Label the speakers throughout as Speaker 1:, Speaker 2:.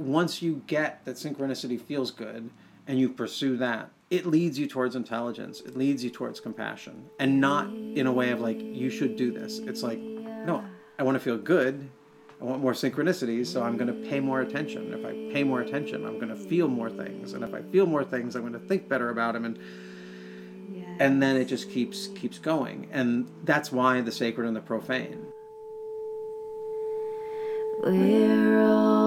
Speaker 1: once you get that synchronicity feels good and you pursue that, it leads you towards intelligence. It leads you towards compassion. And not in a way of like, you should do this. It's like, no, I want to feel good. I want more synchronicities, so I'm going to pay more attention. If I pay more attention, I'm going to feel more things. And if I feel more things, I'm going to think better about them. And and then it just keeps keeps going. And that's why the sacred and the profane.
Speaker 2: We're all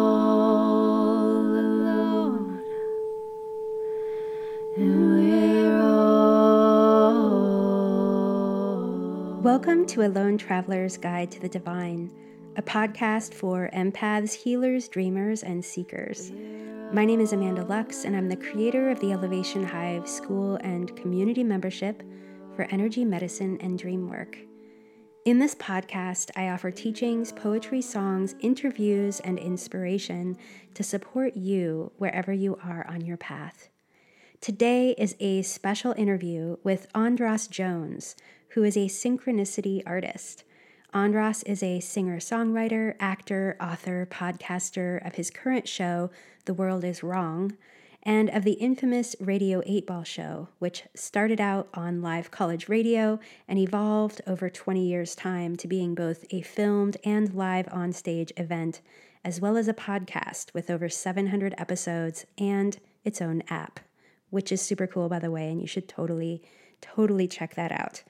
Speaker 3: Welcome to A Lone Traveler's Guide to the Divine, a podcast for empaths, healers, dreamers, and seekers. My name is Amanda Lux, and I'm the creator of the Elevation Hive School and Community Membership for Energy Medicine and Dream Work. In this podcast, I offer teachings, poetry, songs, interviews, and inspiration to support you wherever you are on your path. Today is a special interview with Andras Jones, who is a synchronicity artist. Andras is a singer songwriter, actor, author, podcaster of his current show, The World is Wrong, and of the infamous Radio 8 Ball Show, which started out on live college radio and evolved over 20 years' time to being both a filmed and live onstage event, as well as a podcast with over 700 episodes and its own app, which is super cool, by the way, and you should totally, totally check that out.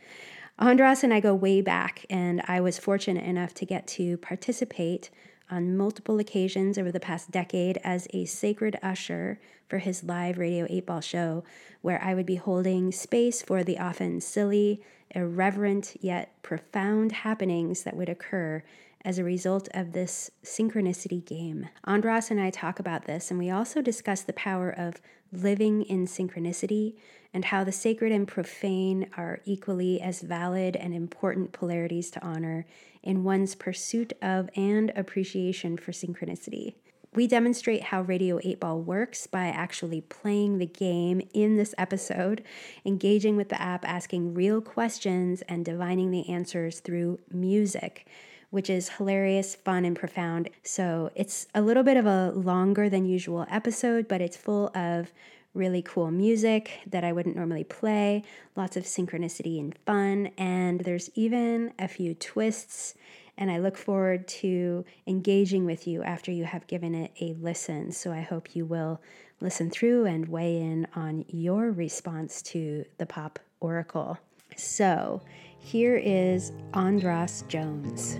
Speaker 3: Andras and I go way back, and I was fortunate enough to get to participate on multiple occasions over the past decade as a sacred usher for his live Radio 8 Ball show, where I would be holding space for the often silly, irreverent, yet profound happenings that would occur as a result of this synchronicity game. Andras and I talk about this, and we also discuss the power of living in synchronicity and how the sacred and profane are equally as valid and important polarities to honor in one's pursuit of and appreciation for synchronicity. We demonstrate how Radio 8 Ball works by actually playing the game in this episode, engaging with the app, asking real questions, and divining the answers through music, which is hilarious, fun, and profound. So it's a little bit of a longer than usual episode, but it's full of really cool music that I wouldn't normally play, lots of synchronicity and fun, and there's even a few twists. And I look forward to engaging with you after you have given it a listen. So I hope you will listen through and weigh in on your response to the pop oracle. So here is Andras Jones.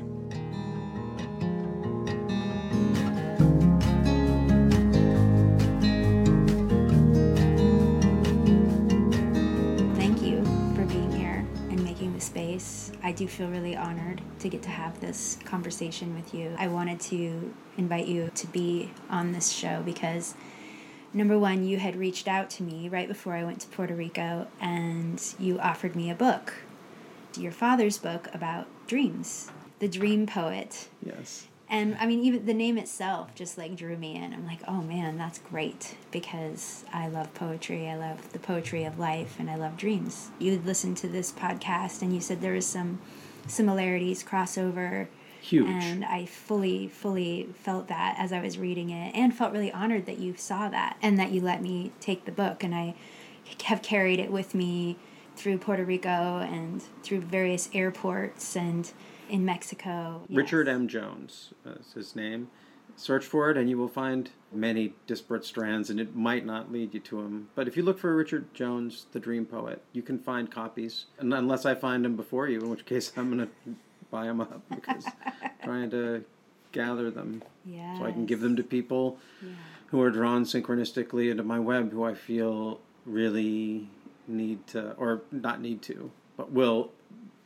Speaker 3: Thank you for being here and making the space. I do feel really honored to get to have this conversation with you. I wanted to invite you to be on this show because number one, you had reached out to me right before I went to Puerto Rico and you offered me a book, your father's book about dreams, The Dream Poet.
Speaker 1: Yes.
Speaker 3: And I mean, even the name itself just like drew me in. I'm like, oh man, that's great because I love poetry. I love the poetry of life and I love dreams. You listened to this podcast and you said there was some similarities, crossover.
Speaker 1: Huge.
Speaker 3: And I fully, fully felt that as I was reading it and felt really honored that you saw that and that you let me take the book. And I have carried it with me through Puerto Rico and through various airports and in Mexico. Yes.
Speaker 1: Richard M. Jones uh, is his name. Search for it, and you will find many disparate strands, and it might not lead you to him. But if you look for Richard Jones, the Dream Poet, you can find copies. And unless I find them before you, in which case I'm going to buy them up because trying to gather them
Speaker 3: Yes.
Speaker 1: so I can give them to people
Speaker 3: Yeah.
Speaker 1: who are drawn synchronistically into my web, who I feel really need to, or not need to, but will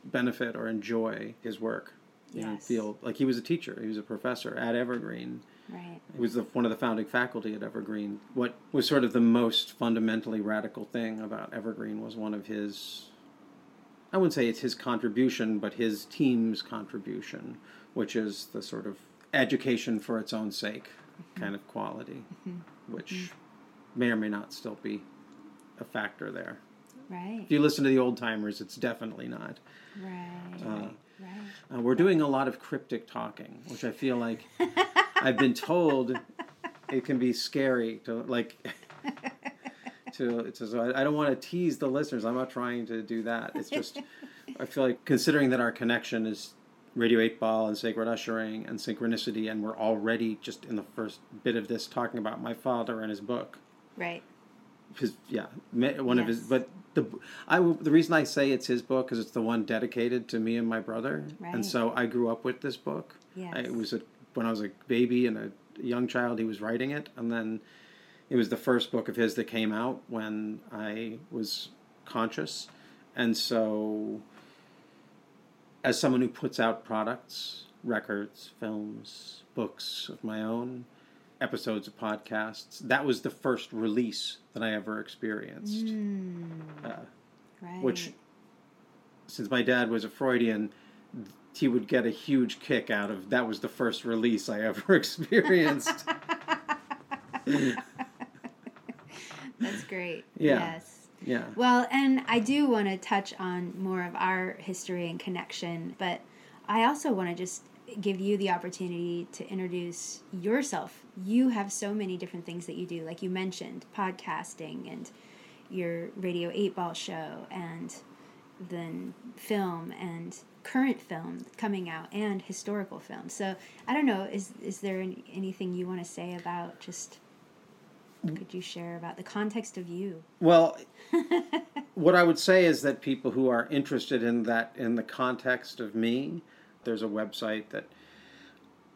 Speaker 1: benefit or enjoy his work.
Speaker 3: Yes.
Speaker 1: feel like he was a teacher, he was a professor at Evergreen.
Speaker 3: Right.
Speaker 1: He was the, one of the founding faculty at Evergreen. What was sort of the most fundamentally radical thing about Evergreen was one of his, I wouldn't say it's his contribution, but his team's contribution, which is the sort of education for its own sake mm-hmm. kind of quality, mm-hmm. which mm-hmm. may or may not still be a factor there.
Speaker 3: Right.
Speaker 1: If you listen to the old timers, it's definitely not.
Speaker 3: Right.
Speaker 1: Uh,
Speaker 3: right.
Speaker 1: Uh, we're doing a lot of cryptic talking, which I feel like I've been told it can be scary to like to, to so I, I don't want to tease the listeners. I'm not trying to do that. It's just I feel like considering that our connection is Radio 8 Ball and Sacred Ushering and Synchronicity, and we're already just in the first bit of this talking about my father and his book.
Speaker 3: Right.
Speaker 1: His yeah, one of his. But the I the reason I say it's his book is it's the one dedicated to me and my brother,
Speaker 3: Right.
Speaker 1: and so I grew up with this book.
Speaker 3: Yes.
Speaker 1: I, it was a, when I was a baby and a young child. He was writing it, and then it was the first book of his that came out when I was conscious, and so as someone who puts out products, records, films, books of my own, episodes of podcasts, that was the first release that I ever experienced. Uh,
Speaker 3: Right.
Speaker 1: which, since my dad was a Freudian, he would get a huge kick out of. That was the first release I ever experienced.
Speaker 3: That's great.
Speaker 1: Yeah.
Speaker 3: Yes.
Speaker 1: yeah.
Speaker 3: Well, and I do want to touch on more of our history and connection, but I also want to just give you the opportunity to introduce yourself. You have so many different things that you do, like you mentioned, podcasting and your Radio 8 Ball show, and then film and current film coming out and historical film. So I don't know, is is there any, anything you want to say about just could you share about the context of you?
Speaker 1: Well, what I would say is that people who are interested in that in the context of me, there's a website that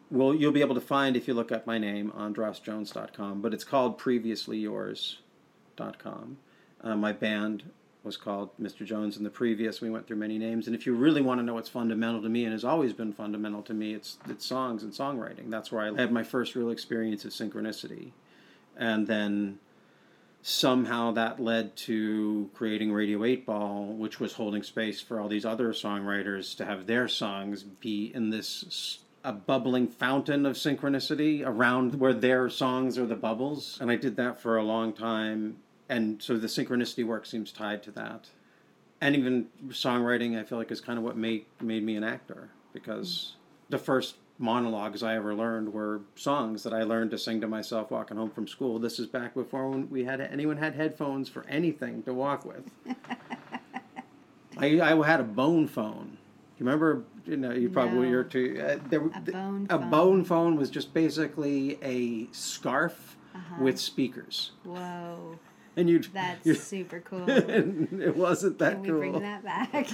Speaker 1: well you'll be able to find if you look up my name andrasjones.com, but it's called previouslyyours.com. Uh, my band was called Mr. Jones in the previous. We went through many names, and if you really want to know what's fundamental to me and has always been fundamental to me, it's it's songs and songwriting. That's where I had my first real experience of synchronicity, and then somehow that led to creating Radio 8 Ball, which was holding space for all these other songwriters to have their songs be in this a bubbling fountain of synchronicity around where their songs are the bubbles. And I did that for a long time. And so the synchronicity work seems tied to that. And even songwriting, I feel like, is kind of what made, made me an actor because the first monologues I ever learned were songs that I learned to sing to myself walking home from school. This is back before when we had anyone had headphones for anything to walk with. I, I had a bone phone. You remember? You know, you probably
Speaker 3: No.
Speaker 1: you're too. Uh, there,
Speaker 3: A bone
Speaker 1: a
Speaker 3: phone.
Speaker 1: bone phone was just basically a scarf
Speaker 3: Uh-huh.
Speaker 1: with speakers,
Speaker 3: Whoa,
Speaker 1: and you.
Speaker 3: that's super cool.
Speaker 1: it wasn't that
Speaker 3: Can we
Speaker 1: cool.
Speaker 3: bring that back?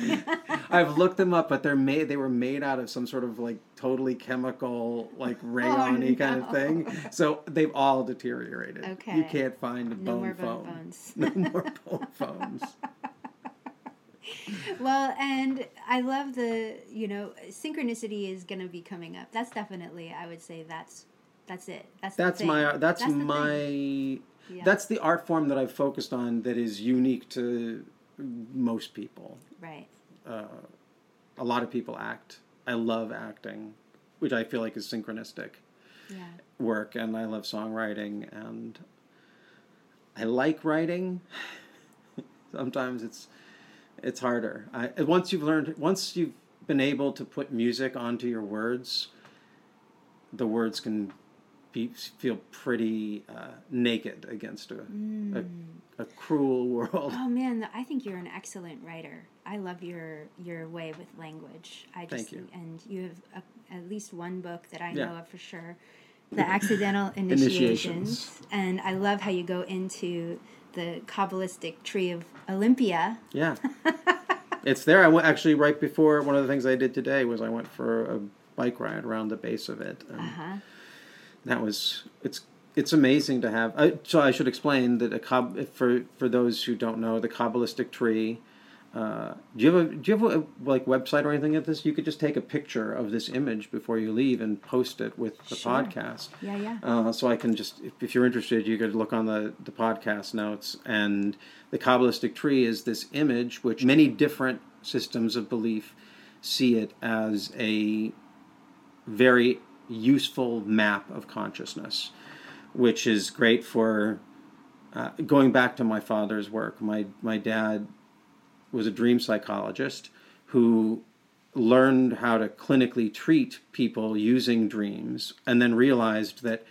Speaker 1: I've looked them up, but they're made. They were made out of some sort of like totally chemical, like oh, rayon-y kind of
Speaker 3: Oh,
Speaker 1: thing. So they've all deteriorated.
Speaker 3: Okay, You
Speaker 1: can't find a
Speaker 3: No
Speaker 1: bone
Speaker 3: more bone phones.
Speaker 1: no more bone phones.
Speaker 3: well, and I love the you know synchronicity is going to be coming up. That's definitely I would say that's that's it. That's
Speaker 1: That's my. That's,
Speaker 3: the thing. Yeah.
Speaker 1: That's the art form that I've focused on that is unique to most people.
Speaker 3: right.
Speaker 1: Uh, a lot of people act. I love acting, which I feel like is synchronistic.
Speaker 3: Yeah.
Speaker 1: work and I love songwriting and I like writing. Sometimes it's it's harder. I, once you've learned once you've been able to put music onto your words, the words can feel pretty uh, naked against a, a a cruel world.
Speaker 3: Oh man, I think you're an excellent writer. I love your your way with language. I just
Speaker 1: Thank you.
Speaker 3: think- and you have a, at least one book that I
Speaker 1: Yeah.
Speaker 3: know of for sure, The Accidental Initiations.
Speaker 1: Initiations.
Speaker 3: And I love how you go into the Kabbalistic tree of Olympia.
Speaker 1: Yeah. it's there. I went actually right before one of the things I did today was I went for a bike ride around the base of it. And
Speaker 3: Uh-huh.
Speaker 1: That was it's it's amazing to have. I, so I should explain that a Kab, for for those who don't know the Kabbalistic tree. Uh, do you have a do you have a like website or anything at this? You could just take a picture of this image before you leave and post it with the
Speaker 3: Sure.
Speaker 1: podcast.
Speaker 3: Yeah, yeah.
Speaker 1: Uh, so I can just, if, if you're interested, you could look on the, the podcast notes. And the Kabbalistic tree is this image, which many different systems of belief see it as a very useful map of consciousness, which is great for uh, going back to my father's work. My my dad was a dream psychologist who learned how to clinically treat people using dreams and then realized that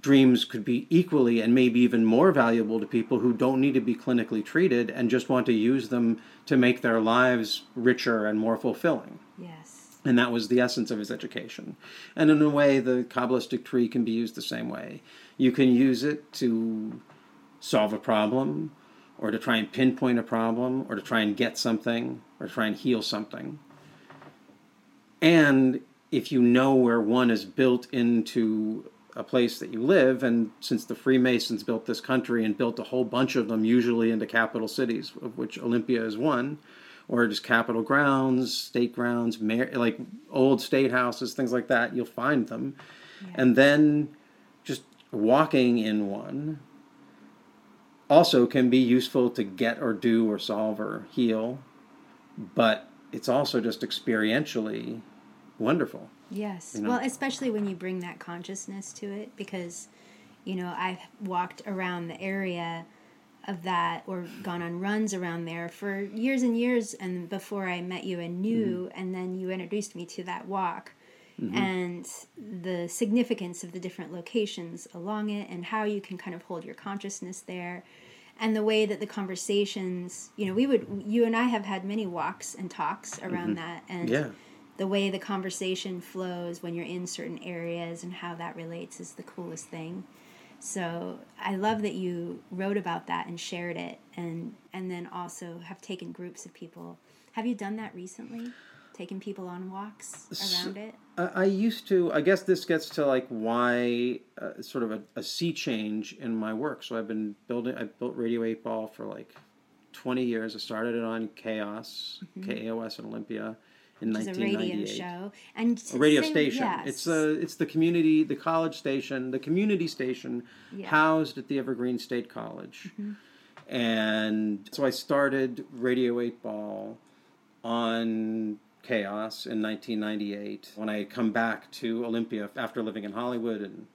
Speaker 1: dreams could be equally and maybe even more valuable to people who don't need to be clinically treated and just want to use them to make their lives richer and more fulfilling. And that was the essence of his education. And in a way, the Kabbalistic tree can be used the same way. You can use it to solve a problem, or to try and pinpoint a problem, or to try and get something, or try and heal something. And if you know where one is built into a place that you live, and since the Freemasons built this country and built a whole bunch of them, usually into capital cities, of which Olympia is one, or just capitol grounds, state grounds, mayor, like old state houses, things like that, you'll find them. And then just walking in one also can be useful to get or do or solve or heal, but it's also just experientially wonderful.
Speaker 3: Yes.
Speaker 1: You know?
Speaker 3: Well, especially when you bring that consciousness to it, because, you know, I've walked around the area of that or gone on runs around there for years and years and before I met you and knew mm-hmm. and then you introduced me to that walk mm-hmm. and the significance of the different locations along it and how you can kind of hold your consciousness there and the way that the conversations you know we would you and I have had many walks and talks around mm-hmm. that and
Speaker 1: Yeah.
Speaker 3: the way the conversation flows when you're in certain areas and how that relates is the coolest thing. So I love that you wrote about that and shared it and and then also have taken groups of people. Have you done that recently? Taken people on walks around it?
Speaker 1: I I used to. I guess this gets to like why uh, sort of a, a sea change in my work. So I've been building. I built Radio Eight Ball for like twenty years. I started it on Chaos, KAOS in Olympia in
Speaker 3: Which is a radio show. And
Speaker 1: A radio station.
Speaker 3: yes.
Speaker 1: It's the it's the community, the college station, the community station
Speaker 3: Yeah.
Speaker 1: housed at the Evergreen State College. Mm-hmm. And so I started Radio 8 Ball on KAOS in 1998 when I had come back to Olympia after living in Hollywood and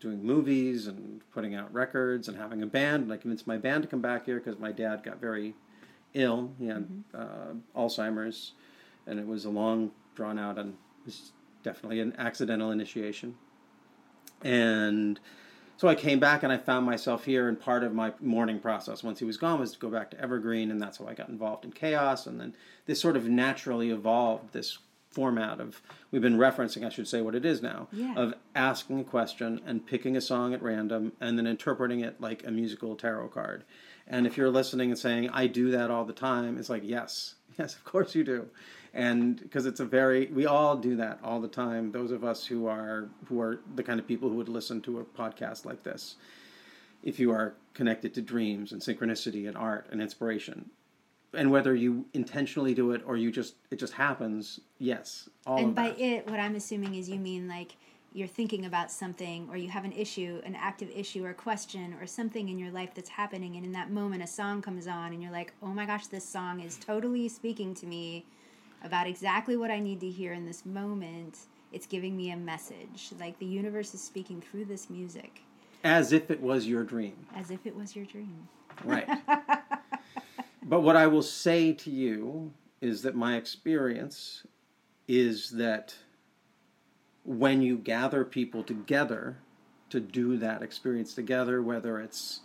Speaker 1: doing movies and putting out records and having a band. And I convinced my band to come back here because my dad got very ill. He had mm-hmm. uh, Alzheimer's, and it was a long, drawn out, and it was definitely an accidental initiation. And so I came back and I found myself here, and part of my mourning process once he was gone was to go back to Evergreen, and that's how I got involved in KAOS. And then this sort of naturally evolved this format of we've been referencing, I should say, what it is now,
Speaker 3: Yeah.
Speaker 1: of asking a question and picking a song at random and then interpreting it like a musical tarot card. And if you're listening and saying, I do that all the time, it's like, yes, yes, of course you do. And because it's a very, we all do that all the time. Those of us who are, who are the kind of people who would listen to a podcast like this. If you are connected to dreams and synchronicity and art and inspiration, and whether you intentionally do it or you just, it just happens, yes, all
Speaker 3: and by
Speaker 1: that.
Speaker 3: it, what I'm assuming is you mean like you're thinking about something or you have an issue, an active issue or a question or something in your life that's happening. And in that moment, a song comes on and you're like, oh my gosh, this song is totally speaking to me about exactly what I need to hear in this moment. It's giving me a message. Like the universe is speaking through this music
Speaker 1: as if it was your dream.
Speaker 3: as if it was your dream.
Speaker 1: Right. but what I will say to you is that my experience is that when you gather people together to do that experience together, whether it's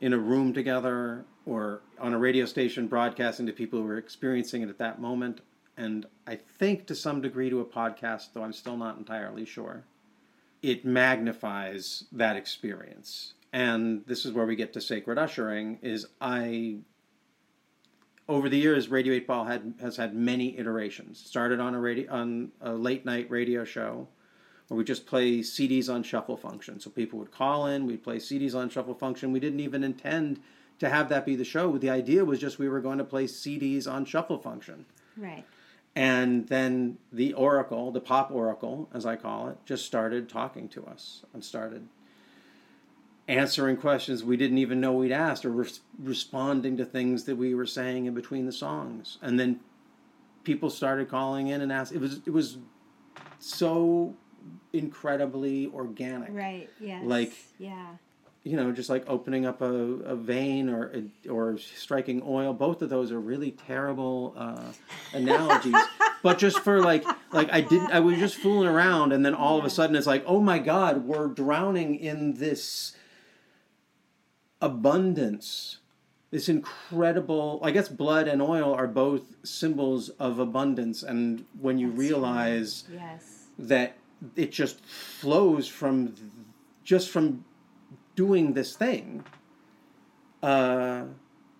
Speaker 1: in a room together or on a radio station broadcasting to people who are experiencing it at that moment, and I think to some degree to a podcast, though I'm still not entirely sure, it magnifies that experience. And this is where we get to sacred ushering is I over the years Radio 8 Ball had has had many iterations. Started on a radio on a late night radio show where we just play CDs on shuffle function. So people would call in, we'd play CDs on shuffle function. We didn't even intend to have that be the show. The idea was just we were going to play CDs on shuffle function.
Speaker 3: Right.
Speaker 1: And then the oracle, the pop oracle, as I call it, just started talking to us and started answering questions we didn't even know we'd asked or res- responding to things that we were saying in between the songs. And then people started calling in and asking. It was it was so incredibly organic.
Speaker 3: Right. Yeah.
Speaker 1: Like-
Speaker 3: yeah.
Speaker 1: You know, just like opening up a, a vein or or striking oil. Both of those are really terrible uh, analogies. but just for like like I didn't I was just fooling around and then all of a sudden it's like oh my god we're drowning in this abundance this incredible I guess blood and oil are both symbols of abundance and when you
Speaker 3: That's
Speaker 1: realize
Speaker 3: Yes.
Speaker 1: that it just flows from just from doing this thing uh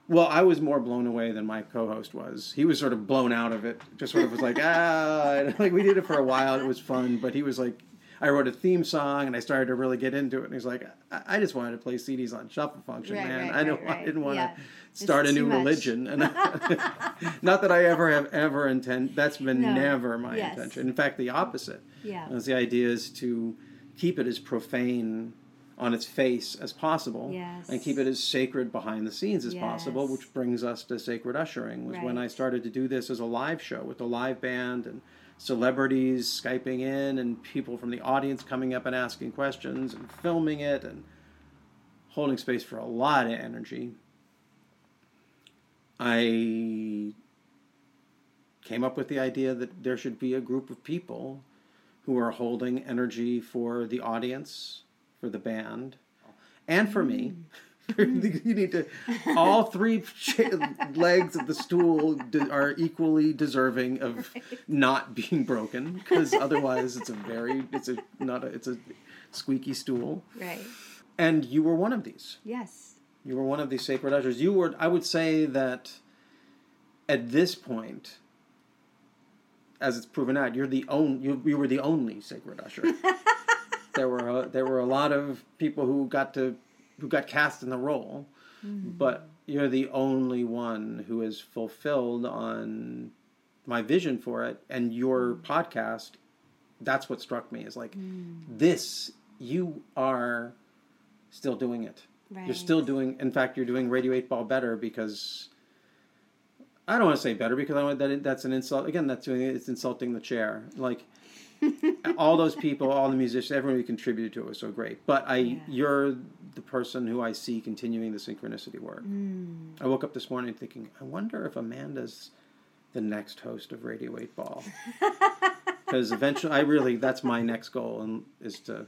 Speaker 1: well i was more blown away than my co-host was he was sort of blown out of it just sort of was like ah and, like we did it for a while it was fun but he was like i wrote a theme song and i started to really get into it and he's like i, I just wanted to play cds on shuffle function
Speaker 3: Right,
Speaker 1: man
Speaker 3: right,
Speaker 1: i don't
Speaker 3: right,
Speaker 1: i didn't want to
Speaker 3: yeah.
Speaker 1: start a new religion and not that i ever have ever intend that's been
Speaker 3: No.
Speaker 1: never my
Speaker 3: Yes.
Speaker 1: intention in fact the opposite
Speaker 3: Yeah.
Speaker 1: the idea is to keep it as profane on its face as possible
Speaker 3: Yes.
Speaker 1: and keep it as sacred behind the scenes as possible which brings us to sacred ushering was when i started to do this as a live show with a live band and celebrities skyping in and people from the audience coming up and asking questions and filming it and holding space for a lot of energy. I came up with the idea that there should be a group of people who are holding energy for the audience, for the band, and for me. Mm. you need to. All three legs of the stool are equally deserving of not being broken, because otherwise it's a very it's a not a it's a squeaky stool.
Speaker 3: Right.
Speaker 1: And you were one of these.
Speaker 3: Yes.
Speaker 1: You were one of these sacred ushers. You were, I would say that at this point, as it's proven out, you're the only, you, you were the only sacred usher. there were a, there were a lot of people who got to who got cast in the role, mm-hmm. but you're the only one who is fulfilled on my vision for it and your mm. podcast. That's what struck me is like mm. this. You are still doing it.
Speaker 3: Right.
Speaker 1: You're still doing. In fact, you're doing Radio Eight Ball better because I don't want to say better because I want that that's an insult. Again, that's doing it's insulting the chair. Like all those people, all the musicians, everyone who contributed to it was so great. But I,
Speaker 3: Yeah.
Speaker 1: you're the person who I see continuing the synchronicity work.
Speaker 3: Mm.
Speaker 1: I woke up this morning thinking, I wonder if Amanda's the next host of Radio Eight Ball. Because eventually, I really that's my next goal and is to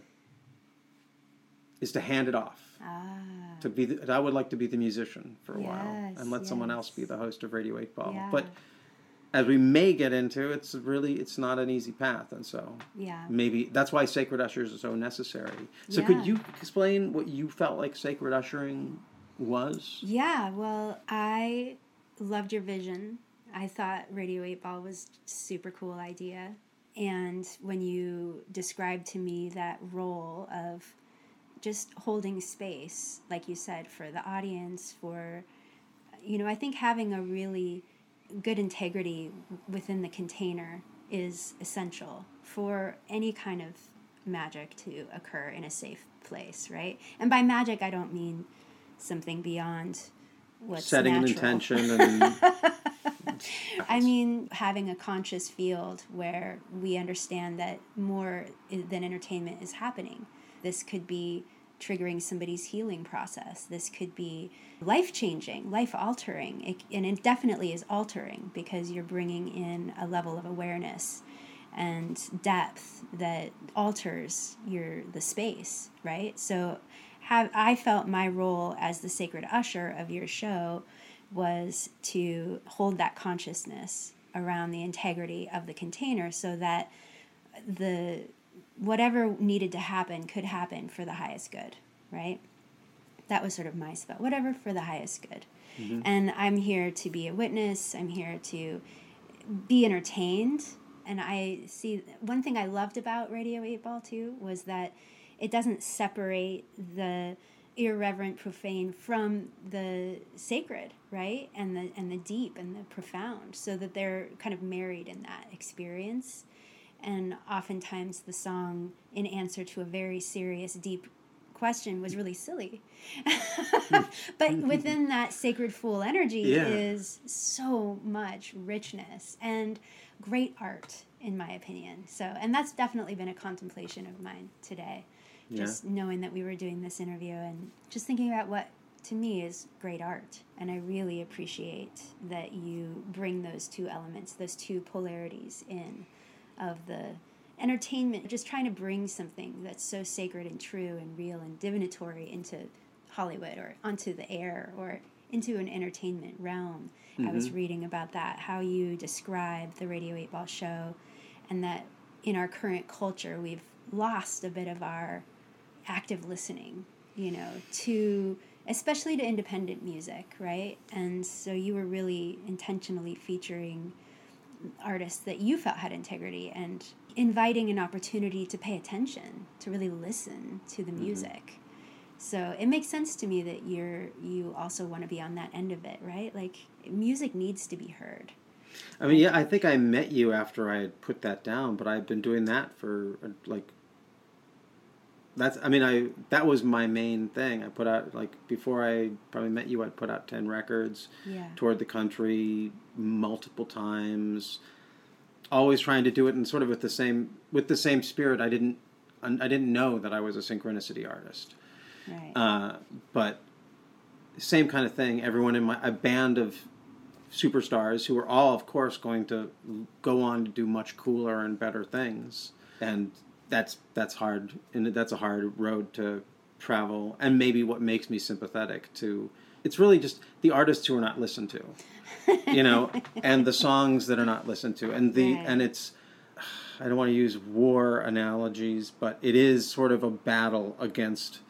Speaker 1: is to hand it off
Speaker 3: Ah.
Speaker 1: to be the, I would like to be the musician for a while and let someone else be the host of Radio 8 Ball.
Speaker 3: Yeah.
Speaker 1: But as we may get into, it's really it's not an easy path and so
Speaker 3: Yeah.
Speaker 1: maybe that's why sacred ushers are so necessary. So could you explain what you felt like sacred ushering was?
Speaker 3: Yeah, well, I loved your vision. I thought Radio 8 Ball was super cool idea. And when you described to me that role of just holding space, like you said, for the audience, for, you know, I think having a really good integrity within the container is essential for any kind of magic to occur in a safe place, right? And by magic, I don't mean something beyond what's
Speaker 1: Setting an intention and
Speaker 3: I mean, having a conscious field where we understand that more than entertainment is happening. This could be triggering somebody's healing process. This could be life changing, life altering. And it definitely is altering because you're bringing in a level of awareness and depth that alters your the space, right? So have I felt my role as the sacred usher of your show was to hold that consciousness around the integrity of the container so that the whatever needed to happen could happen for the highest good, right? That was sort of my spell. Whatever for the highest good. Mm-hmm. And I'm here to be a witness. I'm here to be entertained. And I see one thing I loved about Radio 8 Ball too was that it doesn't separate the irreverent profane from the sacred right and the and the deep and the profound so that they're kind of married in that experience and oftentimes the song in answer to a very serious deep question was really silly but within that sacred fool energy
Speaker 1: Yeah.
Speaker 3: is so much richness and great art in my opinion so and that's definitely been a contemplation of mine today
Speaker 1: Yeah.
Speaker 3: just knowing that we were doing this interview and just thinking about what to me is great art. And I really appreciate that you bring those two elements, those two polarities in of the entertainment, just trying to bring something that's so sacred and true and real and divinatory into Hollywood or onto the air or into an entertainment realm. I was mm-hmm. reading about that, how you describe the Radio 8 Ball show, and that in our current culture, we've lost a bit of our active listening, you know, to especially to independent music, right? And so you were really intentionally featuring artists that you felt had integrity and inviting an opportunity to pay attention, to really listen to the music. So it makes sense to me that you're you also want to be on that end of it, right? Like music needs to be heard.
Speaker 1: I mean, yeah, I think I met you after I had put that down, but I've been doing that for uh, like. That's. I mean, I that was my main thing. I put out like before I probably met you. I put out ten records,
Speaker 3: Yeah.
Speaker 1: toured the country multiple times, always trying to do it in sort of with the same with the same spirit. I didn't. I didn't know that I was a synchronicity artist.
Speaker 3: Right.
Speaker 1: Uh, but same kind of thing. Everyone in my a band of superstars who were all, of course, going to go on to do much cooler and better things, and that's that's hard, and that's a hard road to travel. And maybe what makes me sympathetic to it's really just the artists who are not listened to, you know, and the songs that are not listened to, and the
Speaker 3: Right.
Speaker 1: and it's. I don't want to use war analogies, but it is sort of a battle against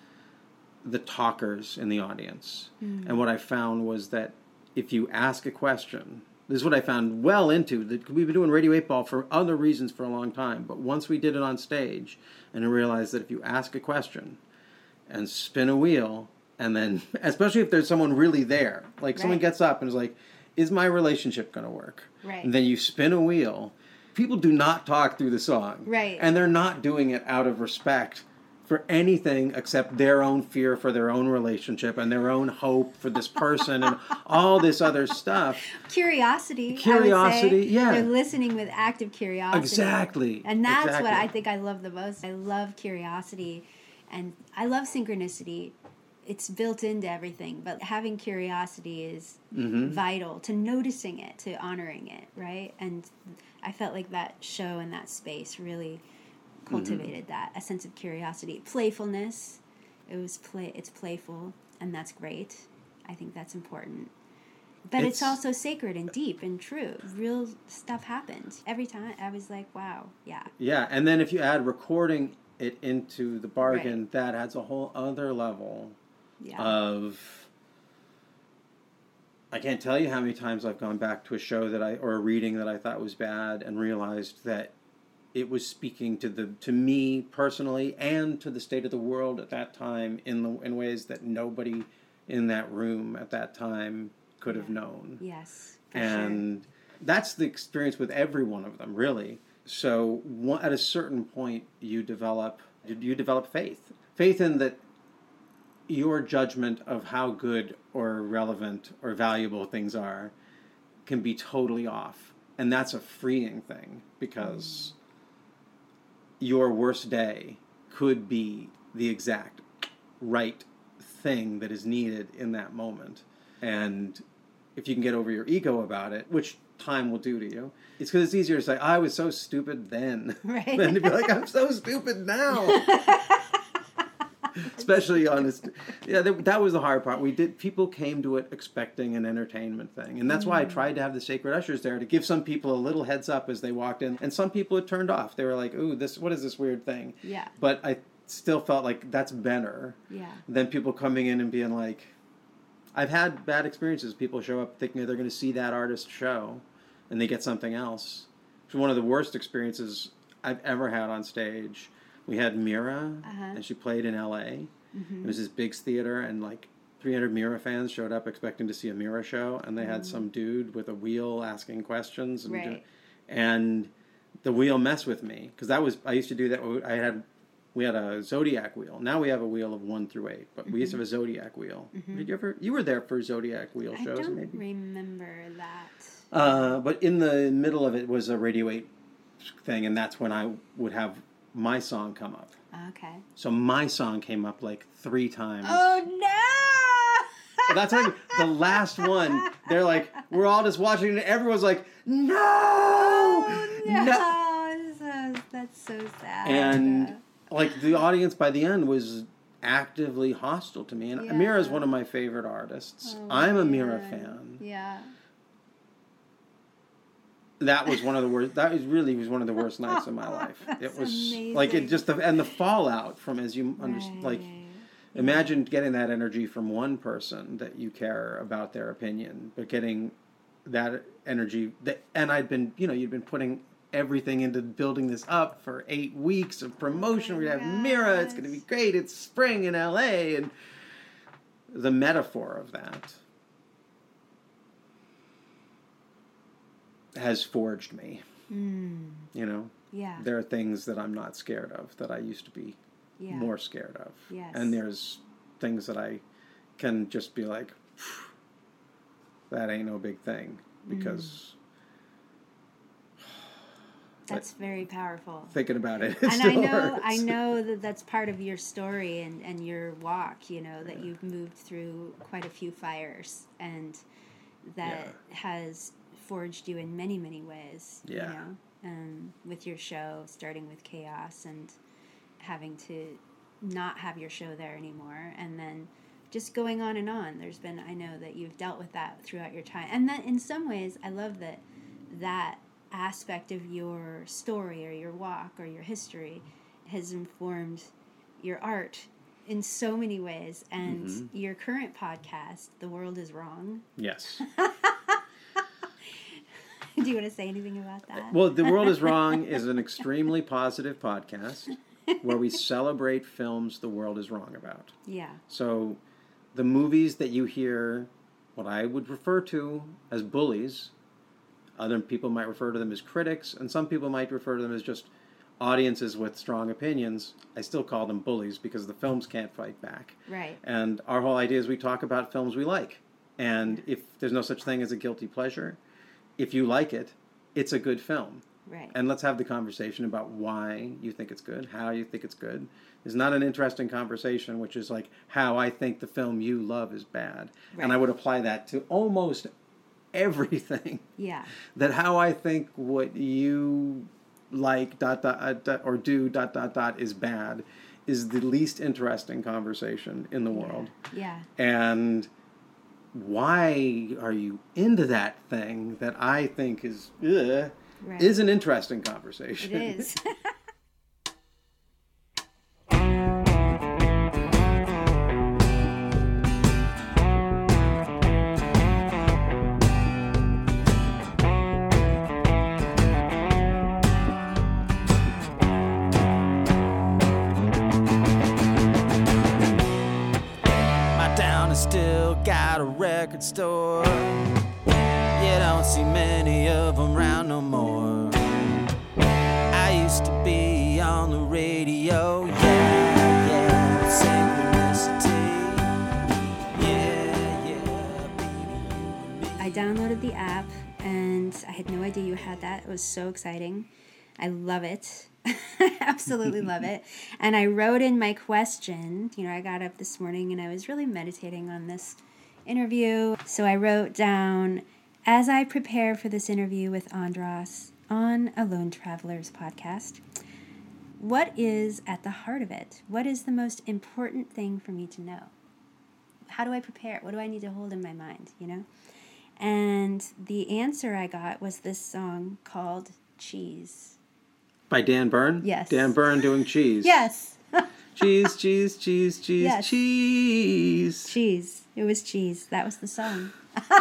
Speaker 1: the talkers in the audience. Hmm. And what I found was that if you ask a question, is what I found well into. That we've been doing Radio 8 Ball for other reasons for a long time, but once we did it on stage, and I realized that if you ask a question and spin a wheel, and then especially if there's someone really there, like someone gets up and is like, "Is my relationship going to work?"
Speaker 3: Right.
Speaker 1: And then you spin a wheel. People do not talk through the song,
Speaker 3: Right.
Speaker 1: And they're not doing it out of respect for anything except their own fear for their own relationship and their own hope for this person and all this other stuff.
Speaker 3: curiosity. I would say.
Speaker 1: Curiosity, yeah.
Speaker 3: They're listening with active curiosity.
Speaker 1: Exactly.
Speaker 3: And that's what. I think I love the most. I love curiosity and I love synchronicity. It's built into everything, but having curiosity is
Speaker 1: Mm-hmm.
Speaker 3: vital to noticing it, to honoring it, right? And I felt like that show and that space really
Speaker 1: Mm-hmm.
Speaker 3: cultivated that a sense of curiosity, playfulness. It was play. It's playful, and that's great. I think that's important. But it's,
Speaker 1: It's-
Speaker 3: also sacred and deep and true. Real stuff happened every time. I was like, wow, yeah,
Speaker 1: Yeah, and then if you add recording it into the bargain, that adds a whole other level
Speaker 3: yeah,
Speaker 1: of. I can't tell you how many times I've gone back to a show that I or a reading that I thought was bad and realized that it was speaking to the to me personally and to the state of the world at that time in the in ways that nobody in that room at that time could have known.
Speaker 3: Yes, for sure.
Speaker 1: and that's the experience with every one of them really. So one, at a certain point you develop you develop faith. Faith in that your judgment of how good or relevant or valuable things are can be totally off. And that's a freeing thing because mm. Your worst day could be the exact right thing that is needed in that moment and if you can get over your ego about it, which time will do to you, it's because it's easier to say, I was so stupid then,
Speaker 3: Right.
Speaker 1: than to be like, I'm so stupid now. Especially honest. Yeah, that, that was the hard part. We did, people came to it expecting an entertainment thing. And that's why I tried to have the sacred ushers there to give some people a little heads up as they walked in. And some people it turned off. They were like, ooh, this, what is this weird thing?
Speaker 3: yeah,
Speaker 1: But I still felt like that's better
Speaker 3: yeah,
Speaker 1: than people coming in and being like, I've had bad experiences. People show up thinking they're going to see that artist show, and they get something else. It's one of the worst experiences I've ever had on stage. We had Mirah,
Speaker 3: Uh-huh.
Speaker 1: and she played in L.A. Mm-hmm. It was this big theater, and like 300 Mirah fans showed up expecting to see a Mirah show, and they had mm. some dude with a wheel asking questions, and,
Speaker 3: Right.
Speaker 1: and the wheel messed with me because that was I used to do that. I had we had a zodiac wheel. Now we have a wheel of one through eight, but we used to mm-hmm. have a zodiac wheel. Mm-hmm. Did you ever? You were there for zodiac wheel
Speaker 3: I
Speaker 1: shows, I
Speaker 3: don't
Speaker 1: maybe.
Speaker 3: remember that.
Speaker 1: Uh, but in the middle of it was a Radio Eight thing, and that's when I would have my song come up.
Speaker 3: Okay.
Speaker 1: So my song came up like three times.
Speaker 3: Oh no!
Speaker 1: that's what I mean. the last one. They're like, we're all just watching, and everyone's like, no, oh,
Speaker 3: no, So, that's so sad.
Speaker 1: and like the audience by the end was actively hostile to me. And
Speaker 3: Yeah.
Speaker 1: Amira is one of my favorite artists.
Speaker 3: Oh,
Speaker 1: I'm a
Speaker 3: Mirah
Speaker 1: fan.
Speaker 3: yeah,
Speaker 1: That was one of the worst. That was really was one of the worst nights of my life. It was like it just the, and the fallout from as you understand like.
Speaker 3: Right.
Speaker 1: Imagine getting that energy from one person that you care about their opinion, but getting that energy that and I'd been, you know, you'd been putting everything into building this up for eight weeks of promotion.
Speaker 3: Oh my
Speaker 1: have Mirah, it's gonna be great, it's spring in LA and the metaphor of that has forged me.
Speaker 3: Mm,
Speaker 1: You know,
Speaker 3: yeah,
Speaker 1: there are things that I'm not scared of that I used to be
Speaker 3: yeah,
Speaker 1: more scared of.
Speaker 3: Yes.
Speaker 1: And there's things that I can just be like, that ain't no big thing because
Speaker 3: That's very powerful.
Speaker 1: thinking about it,
Speaker 3: and I know
Speaker 1: hurts.
Speaker 3: I know that that's part of your story and, and your walk, you know, that you've moved through quite a few fires and that has forged you in many, many ways.
Speaker 1: Yeah.
Speaker 3: You know, um, with your show, starting with KAOS and having to not have your show there anymore and then just going on and on. There's been I know that you've dealt with that throughout your time. And that in some ways I love that that aspect of your story or your walk or your history has informed your art in so many ways and
Speaker 1: Mm-hmm.
Speaker 3: your current podcast the world is wrong
Speaker 1: yes.
Speaker 3: do you want to say anything about that
Speaker 1: Well, The World is Wrong is an extremely positive podcast where we celebrate films the world is wrong about.
Speaker 3: yeah
Speaker 1: So the movies that you hear, what I would refer to as bullies, other people might refer to them as critics, and some people might refer to them as just audiences with strong opinions. I still call them bullies because the films can't fight back.
Speaker 3: right
Speaker 1: And our whole idea is we talk about films we like. And if there's no such thing as a guilty pleasure, if you like it, it's a good film.
Speaker 3: right
Speaker 1: And let's have the conversation about why you think it's good, how you think it's good. It's not an interesting conversation, which is like how I think the film you love is bad. And I would apply that to almost everything.
Speaker 3: yeah
Speaker 1: That how I think what you like dot dot, uh, dot or do dot dot dot is bad is the least interesting conversation in the world.
Speaker 3: yeah
Speaker 1: And why are you into that thing that I think is ugh,
Speaker 3: Right.
Speaker 1: is an interesting conversation.
Speaker 3: it is
Speaker 4: store. You don't see many of them round no more. I used to be on the radio, yeah, yeah, synchronicity. Yeah, yeah, baby, you and me.
Speaker 3: I downloaded the app and I had no idea you had that. It was so exciting. I love it. I absolutely love it. And I wrote in my question. You know, I got up this morning and I was really meditating on this interview. So I wrote down as I prepare for this interview with Andras on a Lone Travelers podcast, what is at the heart of it? What is the most important thing for me to know? How do I prepare? What do I need to hold in my mind, you know? And the answer I got was this song called Cheese.
Speaker 1: By Dan Byrne?
Speaker 3: Yes.
Speaker 1: Dan Byrne doing cheese.
Speaker 3: Yes,
Speaker 1: Cheese, cheese, cheese, cheese,
Speaker 3: Yes.
Speaker 1: cheese.
Speaker 3: cheese. It was cheese. That was the song.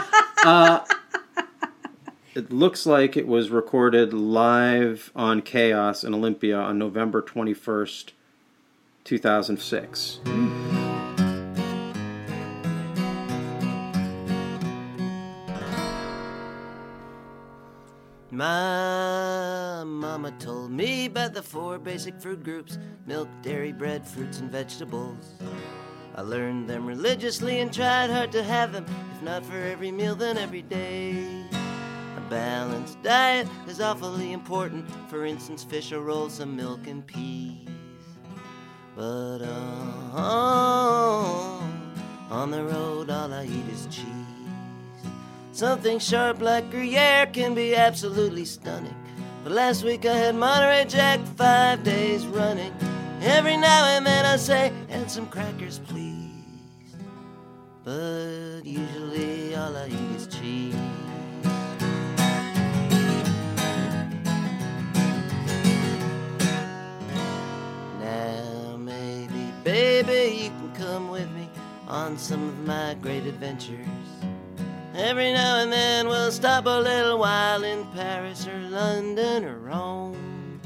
Speaker 1: Uh, it looks like it was recorded live on KAOS in Olympia on November 21st, 2006.
Speaker 4: My mama told me about the four basic food groups milk, dairy, bread, fruits, and vegetables. I learned them religiously and tried hard to have them, if not for every meal, then every day. A balanced diet is awfully important. For instance, fish or rolls, some milk and peas. But uh, on the road, all
Speaker 5: I eat is cheese. Something sharp like Gruyere can be absolutely stunning. But last week I had Monterey Jack five days running. Every now and then I say, and some crackers, please. But usually all I eat is cheese. Now, maybe, baby, you can come with me on some of my great adventures. Every now and then we'll stop a little while in Paris or London or Rome.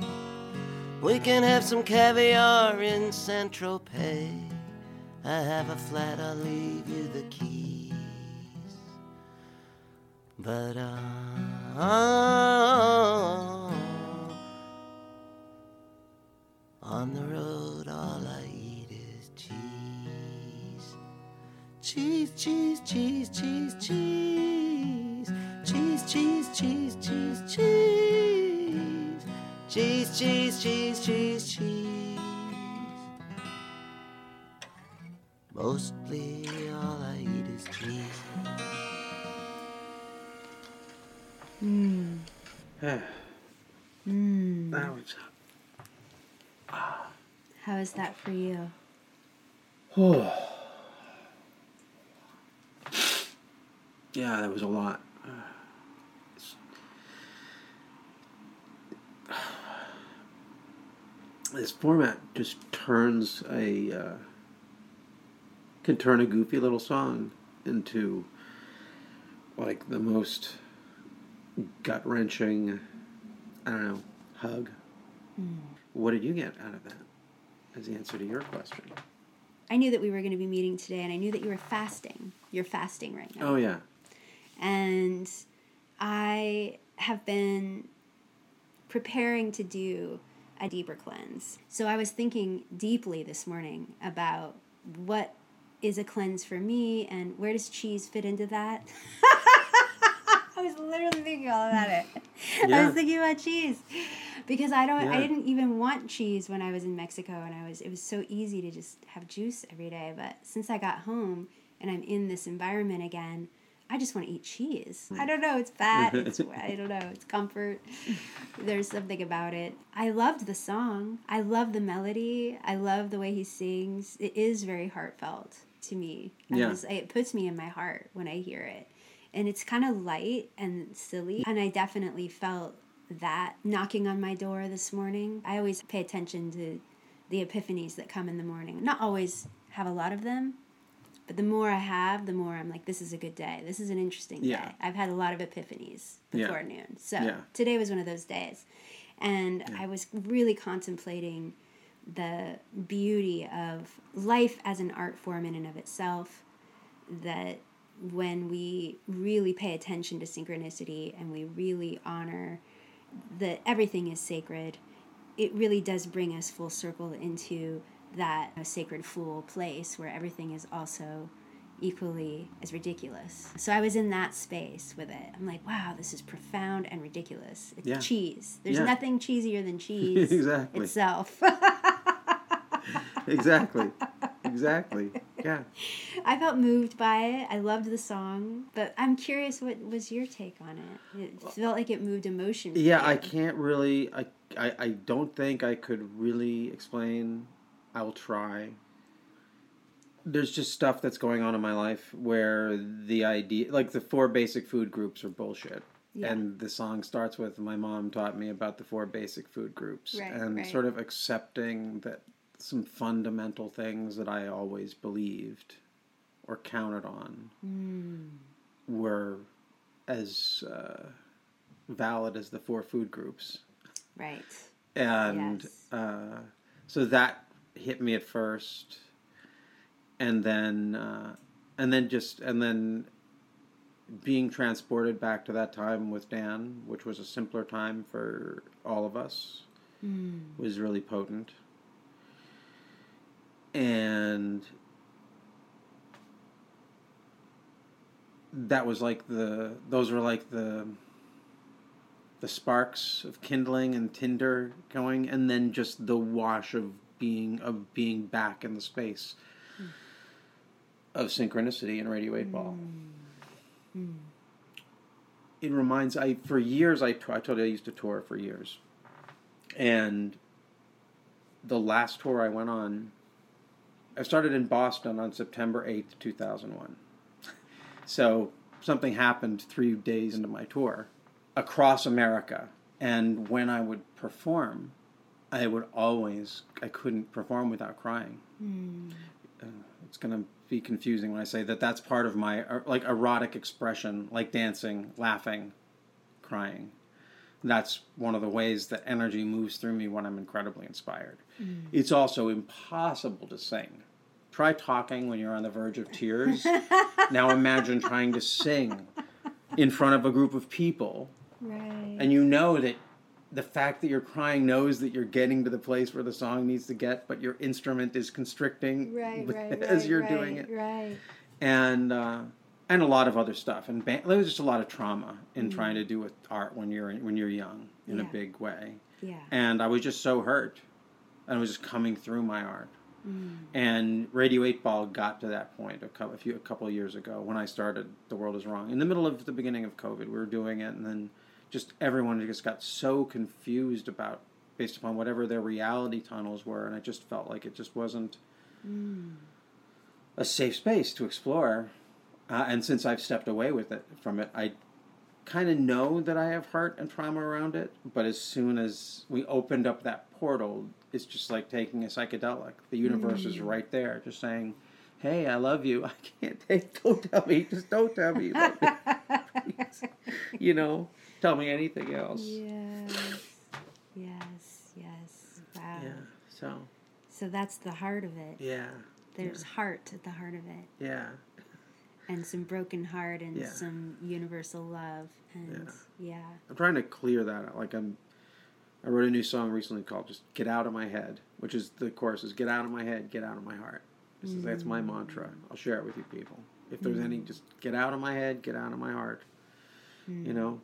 Speaker 5: We can have some caviar in Saint Tropez. I have a flat, I'll leave you the keys. But uh, on the road, all I Cheese, cheese, cheese, cheese, cheese. Cheese, cheese, cheese, cheese, cheese. Cheese, cheese, cheese, cheese, cheese. Mostly all I eat is cheese. Mmm. Mmm.
Speaker 1: That was.
Speaker 3: How is that for you? Oh.
Speaker 1: Yeah, that was a lot. This format just turns a uh, can turn a goofy little song into like the most gut wrenching. I don't know hug. What did you get out of that? As the answer to your question.
Speaker 3: I knew that we were going to be meeting today, and I knew that you were fasting. You're fasting right now.
Speaker 1: Oh yeah.
Speaker 3: And I have been preparing to do a deeper cleanse. So I was thinking deeply this morning about what is a cleanse for me and where does cheese fit into that? I was literally thinking all about it. I was thinking about cheese because I don't I didn't even want cheese when I was in Mexico and I was it was so easy to just have juice every day, but since I got home and I'm in this environment again, I just want to eat cheese. I mm. don't know, it's fat, it's I don't know, it's comfort. There's something about it. I loved the song. I love the melody. I love the way he sings. It is very heartfelt to me. I
Speaker 1: Yeah.
Speaker 3: was- it puts me in my heart when I hear it. And it's kind of light and silly. And I definitely felt that knocking on my door this morning. I always pay attention to the epiphanies that come in the morning. Not always have a lot of them, but the more I have, the more I'm like, this is a good day. This is an interesting
Speaker 1: Yeah.
Speaker 3: day. I've had a lot of epiphanies
Speaker 1: Yeah.
Speaker 3: before noon. So
Speaker 1: Yeah.
Speaker 3: today was one of those days. And I was really contemplating the beauty of life as an art form in and of itself. That when we really pay attention to synchronicity and we really honor that everything is sacred, it really does bring us full circle into that uh, sacred fool place where everything is also equally as ridiculous. So I was in that space with it. I'm like, wow, this is profound and ridiculous. It's
Speaker 1: Yeah.
Speaker 3: cheese. There's
Speaker 1: Yeah.
Speaker 3: nothing cheesier than cheese
Speaker 1: Exactly.
Speaker 3: itself.
Speaker 1: Exactly. exactly. Yeah.
Speaker 3: I felt moved by it. I loved the song, but I'm curious what was your take on it? It felt like it moved emotion.
Speaker 1: Yeah, I can't really. I, I, I don't think I could really explain. I will try. There's just stuff that's going on in my life where the idea, like the four basic food groups, are bullshit.
Speaker 3: Yeah.
Speaker 1: And the song starts with "My mom taught me about the four basic food groups,"
Speaker 3: Right,
Speaker 1: and
Speaker 3: right.
Speaker 1: sort of accepting that some fundamental things that I always believed or counted on
Speaker 3: Hmm.
Speaker 1: were as uh, valid as the four food groups
Speaker 3: Right.
Speaker 1: and
Speaker 3: Yes.
Speaker 1: uh, so that hit me at first and then uh, and then just and then being transported back to that time with dan which was a simpler time for all of us was really potent. And that was like the those were like the the sparks of kindling and tinder going and then just the wash of being of being back in the space hmm. of synchronicity in Radio 8 Ball. Hmm. Hmm. It reminds I for years I I told you I used to tour for years, and the last tour I went on, I started in Boston on September eighth, two thousand one. So something happened three days into my tour across America, and when I would perform, I would always I couldn't perform without crying. Uh, it's gonna be confusing when I say that. That's part of my uh, like erotic expression, like dancing, laughing, crying. That's one of the ways that energy moves through me when I'm incredibly inspired. It's also impossible to sing. Try talking when you're on the verge of tears. now imagine trying to sing in front of a group of people
Speaker 3: Right.
Speaker 1: and you know that the fact that you're crying knows that you're getting to the place where the song needs to get, but your instrument is constricting
Speaker 3: right, right,
Speaker 1: as
Speaker 3: right,
Speaker 1: you're doing it,
Speaker 3: Right.
Speaker 1: and uh, and a lot of other stuff. And ban- there was just a lot of trauma in trying to do with art when you're when you're young in a
Speaker 3: Mm.
Speaker 1: Big way.
Speaker 3: Yeah.
Speaker 1: And I was just so hurt, and it was just coming through my art.
Speaker 3: Mm.
Speaker 1: And Radio Eight Ball got to that point a couple, a few, a couple of years ago when I started. The world is wrong in the middle of the beginning of COVID. We were doing it, and then just everyone just got so confused about based upon whatever their reality tunnels were, and I just felt like it just wasn't a safe space to explore. Uh, and since I've stepped away with it from it, I kind of know that I have hurt and trauma around it. But as soon as we opened up that portal, it's just like taking a psychedelic. The universe is right there, just saying, "Hey, I love you. I can't take. Don't tell me. Just don't tell me. You, me. You know, tell me anything else."
Speaker 3: Yes. Yes. Yes. Wow.
Speaker 1: Yeah. So.
Speaker 3: So that's the heart of it.
Speaker 1: Yeah.
Speaker 3: There's heart at the heart of it,
Speaker 1: Yeah.
Speaker 3: and some broken heart, and
Speaker 1: Yeah.
Speaker 3: some universal love, and yeah.
Speaker 1: I'm trying to clear that out. Like I'm, I wrote a new song recently called "Just Get Out of My Head," which is the chorus is "Get out of my head, get out of my heart." This is, that's my mm. mantra. I'll share it with you people. If there's any, mm. just get out of my head, get out of my heart. You mm. know.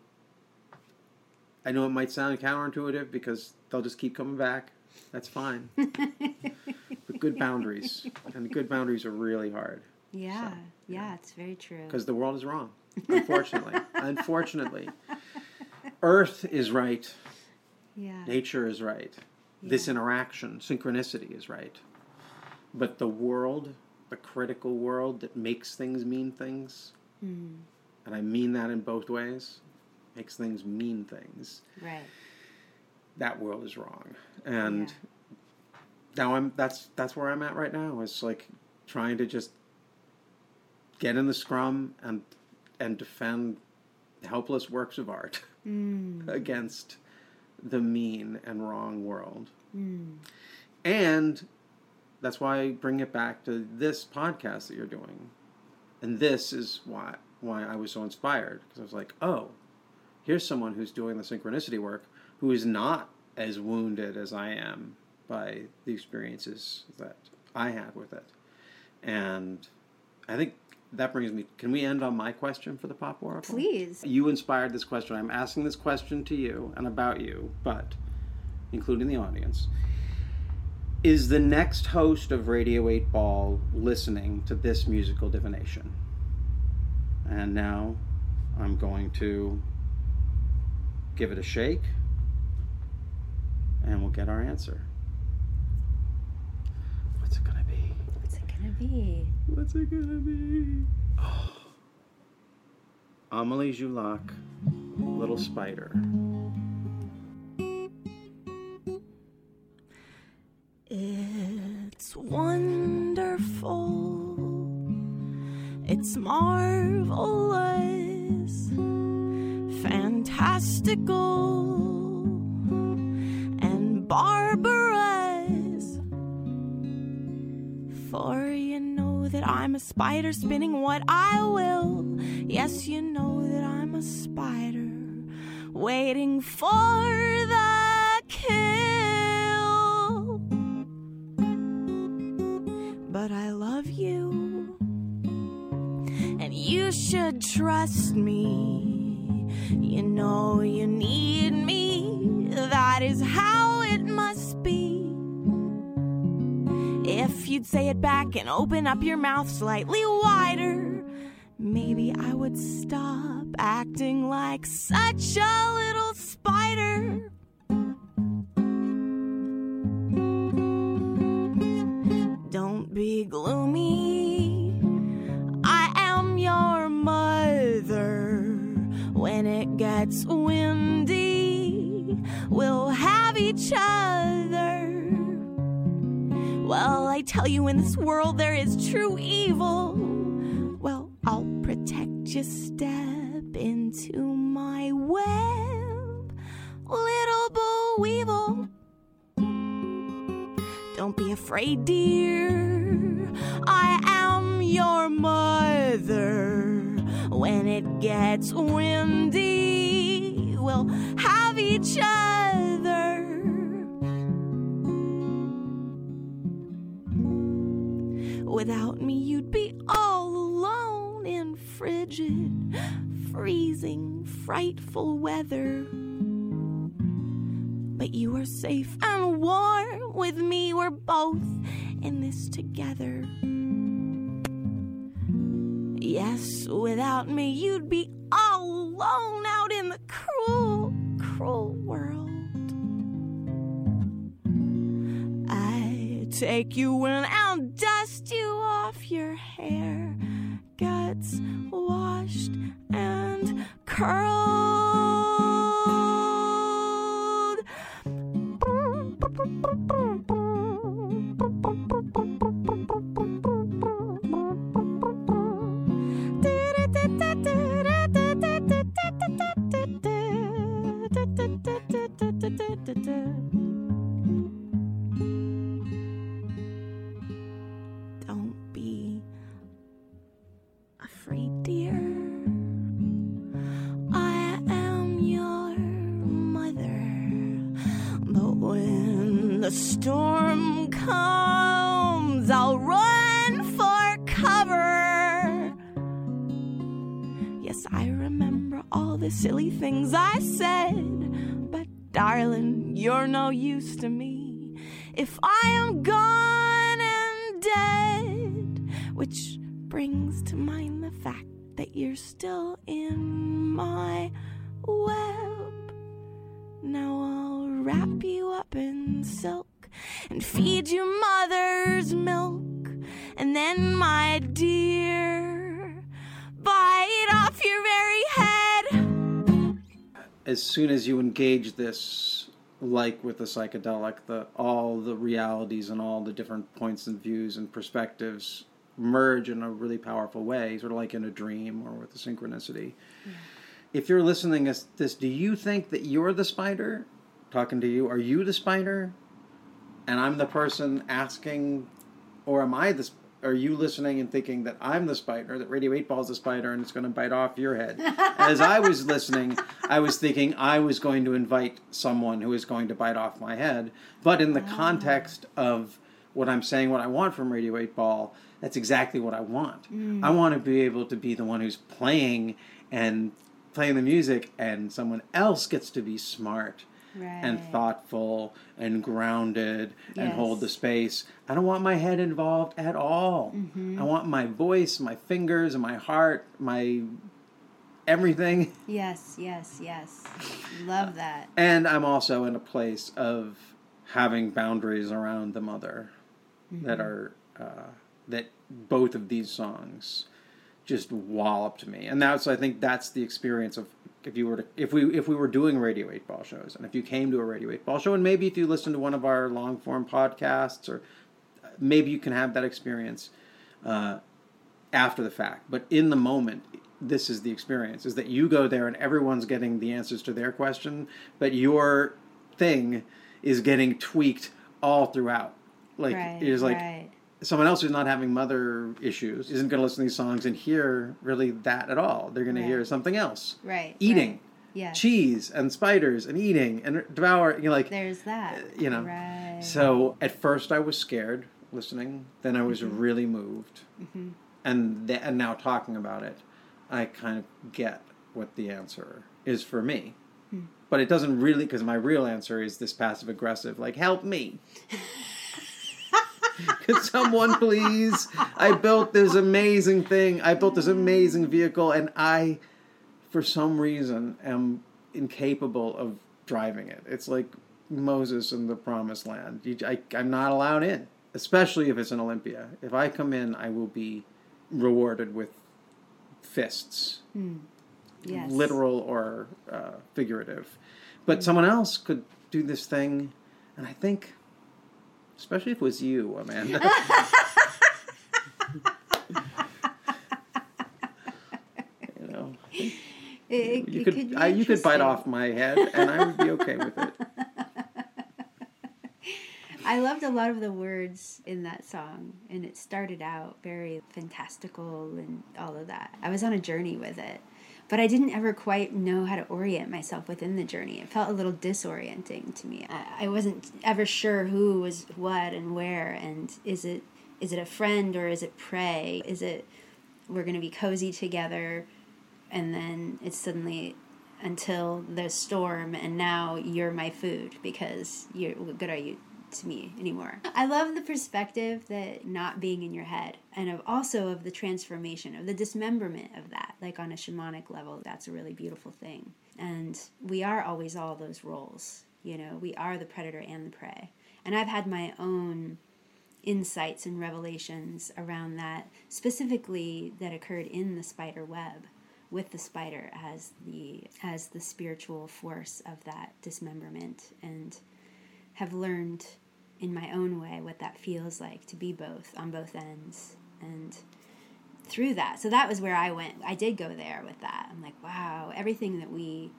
Speaker 1: I know it might sound counterintuitive because they'll just keep coming back. That's fine. but good boundaries, and good boundaries are really hard
Speaker 3: Yeah, yeah, it's very true.
Speaker 1: because the world is wrong. Unfortunately, unfortunately, Earth is right.
Speaker 3: Yeah,
Speaker 1: Nature is right. This interaction, synchronicity is right. But the world, the critical world that makes things mean things,
Speaker 3: Hmm.
Speaker 1: and I mean that in both ways, makes things mean things.
Speaker 3: right.
Speaker 1: That world is wrong. And
Speaker 3: Yeah.
Speaker 1: now I'm that's that's where I'm at right now. It's like trying to just get in the scrum and and defend helpless works of art
Speaker 3: Mm.
Speaker 1: against the mean and wrong world.
Speaker 3: Mm.
Speaker 1: And that's why I bring it back to this podcast that you're doing. And this is why why I was so inspired because I was like, "Oh, here's someone who's doing the synchronicity work who is not as wounded as I am by the experiences that I had with it." And I think that brings me can we end on my question for the pop oracle?
Speaker 3: Please.
Speaker 1: You inspired this question. I'm asking this question to you and about you, but including the audience. Is the next host of Radio 8 Ball listening to this musical divination? And now I'm going to give it a shake and we'll get our answer. What's it going to be?
Speaker 3: What's it gonna be?
Speaker 1: What's it gonna be? Oh. Amelie Joulac, Little Spider.
Speaker 6: It's wonderful. It's marvelous. Fantastical. And barbarous. For you know that I'm a spider spinning what I will. Yes, you know that I'm a spider waiting for the kill. But I love you, and you should trust me. You know you'd say it back and open up your mouth slightly wider, maybe I would stop acting like such a little spider. Don't be gloomy. I am your mother. When it gets windy, we'll have each other. Well, I tell you, in this world there is true evil. Well, I'll protect you. Step into my web, little Bo Weevil. Don't be afraid, dear. I am your mother. When it gets windy, we'll have each other. Without me, you'd be all alone in frigid, freezing, frightful weather. But you are safe and warm with me. We're both in this together. Yes, without me, you'd be all alone out in the cruel, cruel world. Take you and dust you off your hair. Gets washed and curled. Things I said. But, darling, you're no use to me if I am gone and dead. Which brings to mind the fact that you're still in my web. Now I'll wrap you up in silk and feed you mother's milk. And then, my dear, bite off your very head.
Speaker 1: As soon as you engage this like with the psychedelic the all the realities and all the different points and views and perspectives merge in a really powerful way sort of like in a dream or with a synchronicity. If you're listening to this do you think that you're the spider? Talking to you are you the spider? And i'm the person asking or am i the are you listening and thinking that I'm the spider, that Radio 8 Ball is the spider and it's going to bite off your head? As I was listening, I was thinking I was going to invite someone who is going to bite off my head. But in the ah. context of what I'm saying, what I want from Radio 8 Ball, that's exactly what I want. Mm. I want to be able to be the one who's playing and playing the music, and someone else gets to be smart and thoughtful and grounded and hold the space. I don't want my head involved at all.
Speaker 3: Mm-hmm.
Speaker 1: I want my voice, my fingers, and my heart, my everything.
Speaker 3: Yes, yes, yes. Love that.
Speaker 1: And I'm also in a place of having boundaries around the mother that are uh, that both of these songs just walloped me, and that's I think that's the experience of if you were to if we if we were doing Radio Eight Ball shows, and if you came to a Radio Eight Ball show, and maybe if you listen to one of our long form podcasts, or maybe you can have that experience uh, after the fact, but in the moment. This is the experience: is that you go there and everyone's getting the answers to their question, but your thing is getting tweaked all throughout. Like
Speaker 3: right.
Speaker 1: it is like
Speaker 3: right.
Speaker 1: Someone else who's not having mother issues isn't going to listen to these songs and hear really that at all. They're going to hear something else.
Speaker 3: Right.
Speaker 1: Eating,
Speaker 3: Right. Yeah.
Speaker 1: cheese and spiders and eating and devour. You know, like
Speaker 3: There's that.
Speaker 1: you know.
Speaker 3: Right.
Speaker 1: So at first I was scared listening. Then I was
Speaker 3: Mm-hmm.
Speaker 1: really moved, and th- and now talking about it, I kind of get what the answer is for me.
Speaker 3: Hmm.
Speaker 1: But it doesn't really, because my real answer is this passive aggressive, like help me. Could someone please? I built this amazing thing. I built this amazing vehicle, and I, for some reason, am incapable of driving it. It's like Moses in the promised land. You, I, I'm not allowed in, especially if it's an Olympia. If I come in, I will be rewarded with fists,
Speaker 3: Yes.
Speaker 1: literal or uh, figurative. But someone else could do this thing, and I think, especially if it was you, Amanda. you know,
Speaker 3: It,
Speaker 1: you
Speaker 3: it
Speaker 1: could,
Speaker 3: be
Speaker 1: I, you could bite off my head, and I would be okay with it.
Speaker 3: I loved a lot of the words in that song, and it started out very fantastical and all of that. I was on a journey with it, but I didn't ever quite know how to orient myself within the journey. It felt a little disorienting to me. I, I wasn't ever sure who was what and where, and is it is it a friend or is it prey? Is it we're going to be cozy together, and then it's suddenly until the storm and now you're my food because you're what good are you to me anymore. I love the perspective that not being in your head and of also of the transformation of the dismemberment of that like on a shamanic level that's a really beautiful thing. And we are always all those roles you know? We are the predator and the prey. And i've had my own insights and revelations around that specifically that occurred in the spider web with the spider as the as the spiritual force of that dismemberment and have learned in my own way what that feels like to be both on both ends and through that so that was where i went i did go there with that i'm like wow everything that we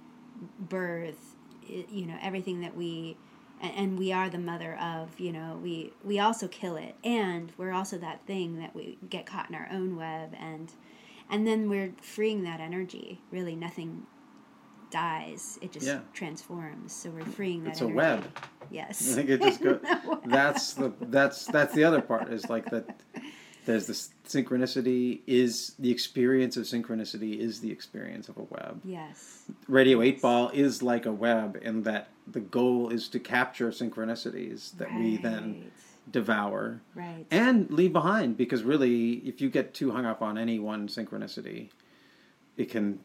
Speaker 3: birth you know everything that we and, and we are the mother of you know we we also kill it and we're also that thing that we get caught in our own web and and then we're freeing that energy really nothing dies it just
Speaker 1: Yeah.
Speaker 3: transforms so we're freeing that
Speaker 1: It's a
Speaker 3: energy.
Speaker 1: web.
Speaker 3: Yes
Speaker 1: I think it just go. That's the that's that's the other part is like that. There's this synchronicity is the experience of synchronicity is the experience of a web.
Speaker 3: yes
Speaker 1: Radio Eight Ball is like a web in that the goal is to capture synchronicities that we then devour
Speaker 3: right
Speaker 1: and leave behind because really if you get too hung up on any one synchronicity it can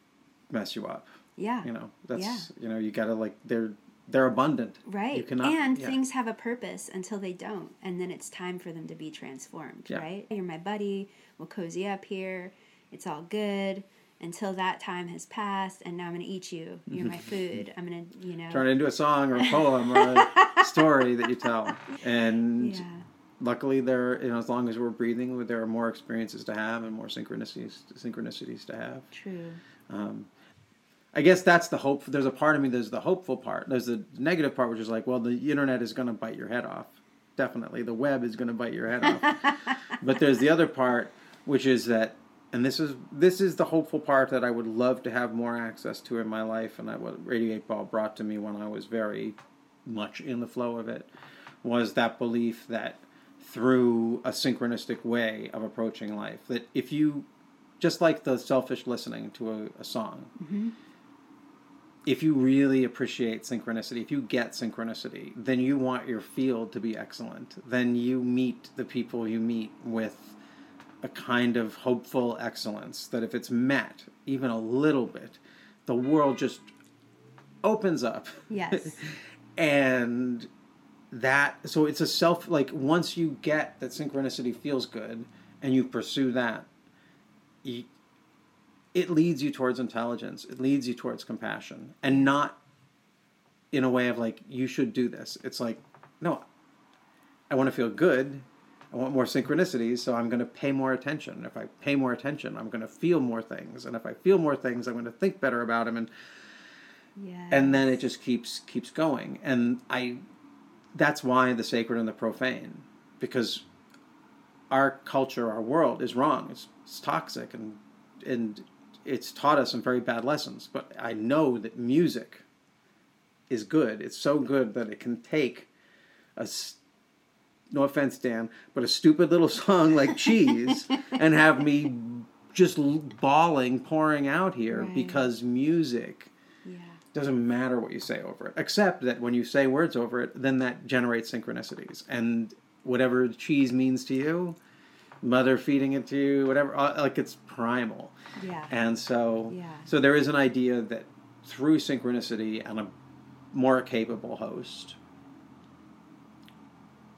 Speaker 1: mess you up
Speaker 3: yeah
Speaker 1: you know that's
Speaker 3: Yeah.
Speaker 1: you know you gotta like they're they're abundant
Speaker 3: Right.
Speaker 1: you cannot
Speaker 3: and
Speaker 1: yeah.
Speaker 3: things have a purpose until they don't. And then it's time for them to be transformed,
Speaker 1: Yeah.
Speaker 3: right? You're my buddy. We'll cozy up here. It's all good until that time has passed. And now I'm going to eat you. You're my food. I'm going to, you know.
Speaker 1: turn it into a song or a poem or a story that you tell and
Speaker 3: yeah.
Speaker 1: luckily there you know as long as we're breathing there are more experiences to have and more synchronicities synchronicities to have
Speaker 3: True.
Speaker 1: um, I guess that's the hope. There's a part of me. There's the hopeful part. There's the negative part, which is like, well, the internet is going to bite your head off. Definitely, the web is going to bite your head off. but there's the other part, which is that, and this is this is the hopeful part that I would love to have more access to in my life, and that what Radio Eight Ball brought to me when I was very much in the flow of it, was that belief that through a synchronistic way of approaching life, that if you just like the selfish listening to a, a song. Mm-hmm. If you really appreciate synchronicity, if you get synchronicity, then you want your field to be excellent. Then you meet the people you meet with a kind of hopeful excellence that if it's met even a little bit, the world just opens up.
Speaker 3: Yes.
Speaker 1: and that so it's a self like once you get that synchronicity feels good and you pursue that you, it leads you towards intelligence. It leads you towards compassion. And not in a way of like you should do this. It's like no i want to feel good. I want more synchronicities so i'm going to pay more attention. If i pay more attention i'm going to feel more things. And if i feel more things i'm going to think better about them and
Speaker 3: Yeah.
Speaker 1: and then it just keeps keeps going. And i that's why the sacred and the profane because our culture our world is wrong. It's, it's toxic and and it's taught us some very bad lessons but i know that music is good it's so good that it can take a no offense dan but a stupid little song like cheese and have me just bawling pouring out here
Speaker 3: Right.
Speaker 1: because music
Speaker 3: yeah.
Speaker 1: doesn't matter what you say over it except that when you say words over it then that generates synchronicities and whatever cheese means to you, mother feeding it to you, whatever. uh, Like it's primal.
Speaker 3: Yeah.
Speaker 1: And so,
Speaker 3: Yeah.
Speaker 1: so there is an idea that through synchronicity and a more capable host,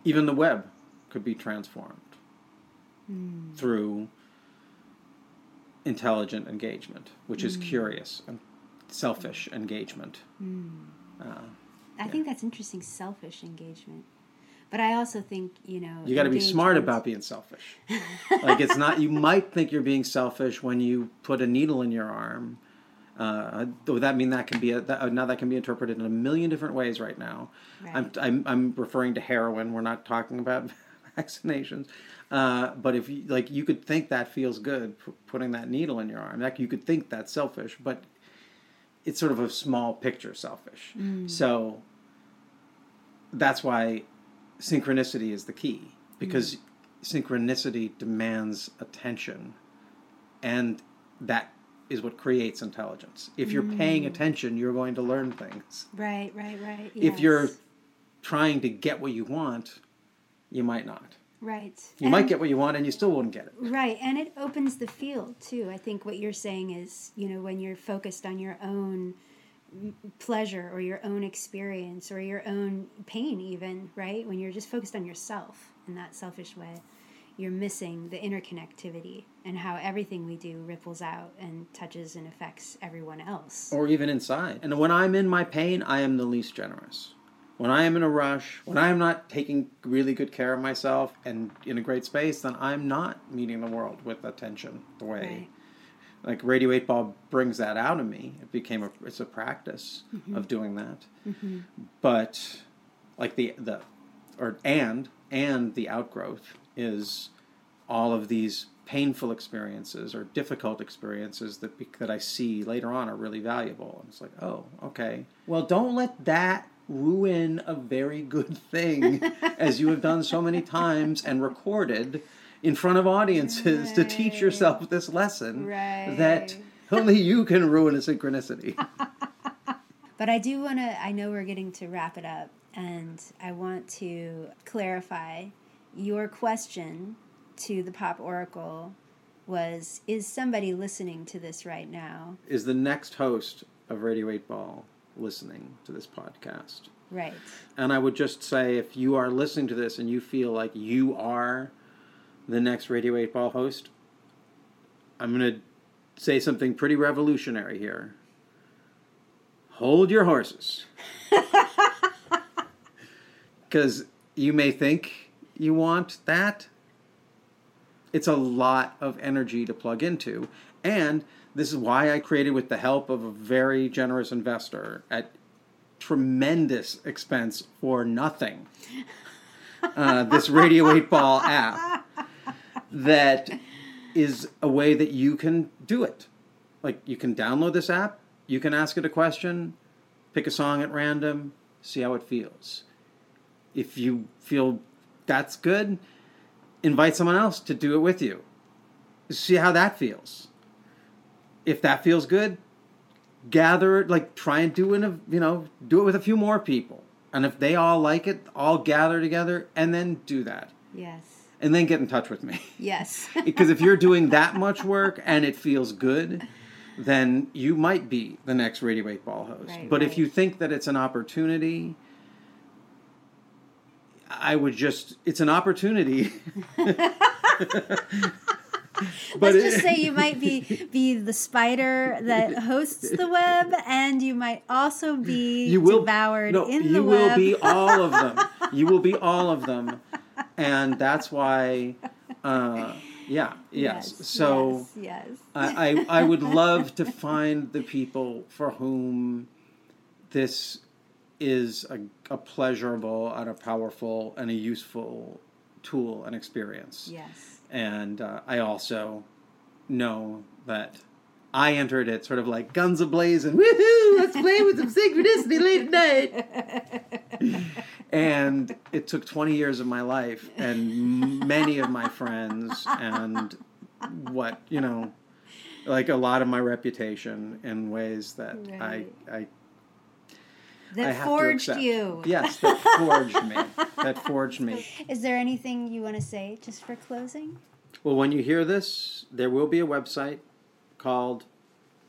Speaker 1: even the web could be transformed through intelligent engagement, which is curious and selfish engagement. Uh,
Speaker 3: I think that's interesting, selfish engagement. But I also think, you know,
Speaker 1: you got to be smart about being selfish. like it's not. You might think you're being selfish when you put a needle in your arm. Uh, though that mean that can be a, that, uh, now that can be interpreted in a million different ways right now. I'm, I'm I'm referring to heroin. We're not talking about vaccinations. Uh, but if you like, you could think that feels good p- putting that needle in your arm. Like you could think that's selfish, but it's sort of a small picture selfish. So that's why synchronicity is the key because mm-hmm. synchronicity demands attention and that is what creates intelligence. If you're paying mm. attention you're going to learn things.
Speaker 3: Right, right, right.
Speaker 1: if you're trying to get what you want you might not.
Speaker 3: Right,
Speaker 1: you might get what you want and you still wouldn't get it.
Speaker 3: Right, and it opens the field too. I think what you're saying is, you know, when you're focused on your own pleasure or your own experience or your own pain, even, right? When you're just focused on yourself in that selfish way, you're missing the interconnectivity and how everything we do ripples out and touches and affects everyone else.
Speaker 1: or even inside. And when I'm in my pain, I am the least generous. When I am in a rush, when I am not taking really good care of myself and in a great space, then I'm not meeting the world with attention the way
Speaker 3: Right.
Speaker 1: Like Radio 8 Ball brings that out of me. It became a it's a practice mm-hmm. of doing that. Mm-hmm. But like the the or and and the outgrowth is all of these painful experiences or difficult experiences that that I see later on are really valuable. And it's like, oh, okay. Well, don't let that ruin a very good thing, as you have done so many times and recorded in front of audiences to teach yourself this lesson that only you can ruin a synchronicity.
Speaker 3: But I do want to, I know we're getting to wrap it up, and I want to clarify your question to the Pop Oracle was Is somebody listening to this right now?
Speaker 1: Is the next host of Radio 8 Ball listening to this podcast?
Speaker 3: Right.
Speaker 1: And I would just say if you are listening to this and you feel like you are the next Radio 8 Ball host, I'm going to say something pretty revolutionary here. Hold your horses. Because you may think you want that. It's a lot of energy to plug into. And this is why I created, with the help of a very generous investor at tremendous expense for nothing, uh, this Radio 8 Ball app that is a way that you can do it. Like you can download this app, you can ask it a question, pick a song at random, see how it feels. If you feel that's good, invite someone else to do it with you. See how that feels. If that feels good, gather like try and do it, in a, you know, do it with a few more people. And if they all like it, all gather together and then do that.
Speaker 3: Yes.
Speaker 1: And then get in touch with me.
Speaker 3: Yes.
Speaker 1: because if you're doing that much work and it feels good, then you might be the next Radio 8 Ball host.
Speaker 3: Right,
Speaker 1: but if you think that it's an opportunity, I would just, it's an opportunity. but
Speaker 3: Let's just say you might be be the spider that hosts the web, and you might also be
Speaker 1: you will
Speaker 3: devoured
Speaker 1: no,
Speaker 3: in the web.
Speaker 1: you will be all of them. You will be all of them, and that's why. Uh, yeah. Yes. so.
Speaker 3: yes, yes.
Speaker 1: I, I, I would love to find the people for whom this is a, a pleasurable and a powerful and a useful tool and experience.
Speaker 3: yes.
Speaker 1: And uh, I also know that I entered it sort of like guns ablaze and woohoo, let's play with some synchronicity late at night. and it took 20 years of my life and many of my friends and what, you know, like a lot of my reputation in ways that
Speaker 3: Right.
Speaker 1: I, I I
Speaker 3: That
Speaker 1: have
Speaker 3: forged
Speaker 1: accept.
Speaker 3: you.
Speaker 1: Yes, that forged me. That forged me.
Speaker 3: Is there anything you want to say just for closing?
Speaker 1: Well, when you hear this, there will be a website called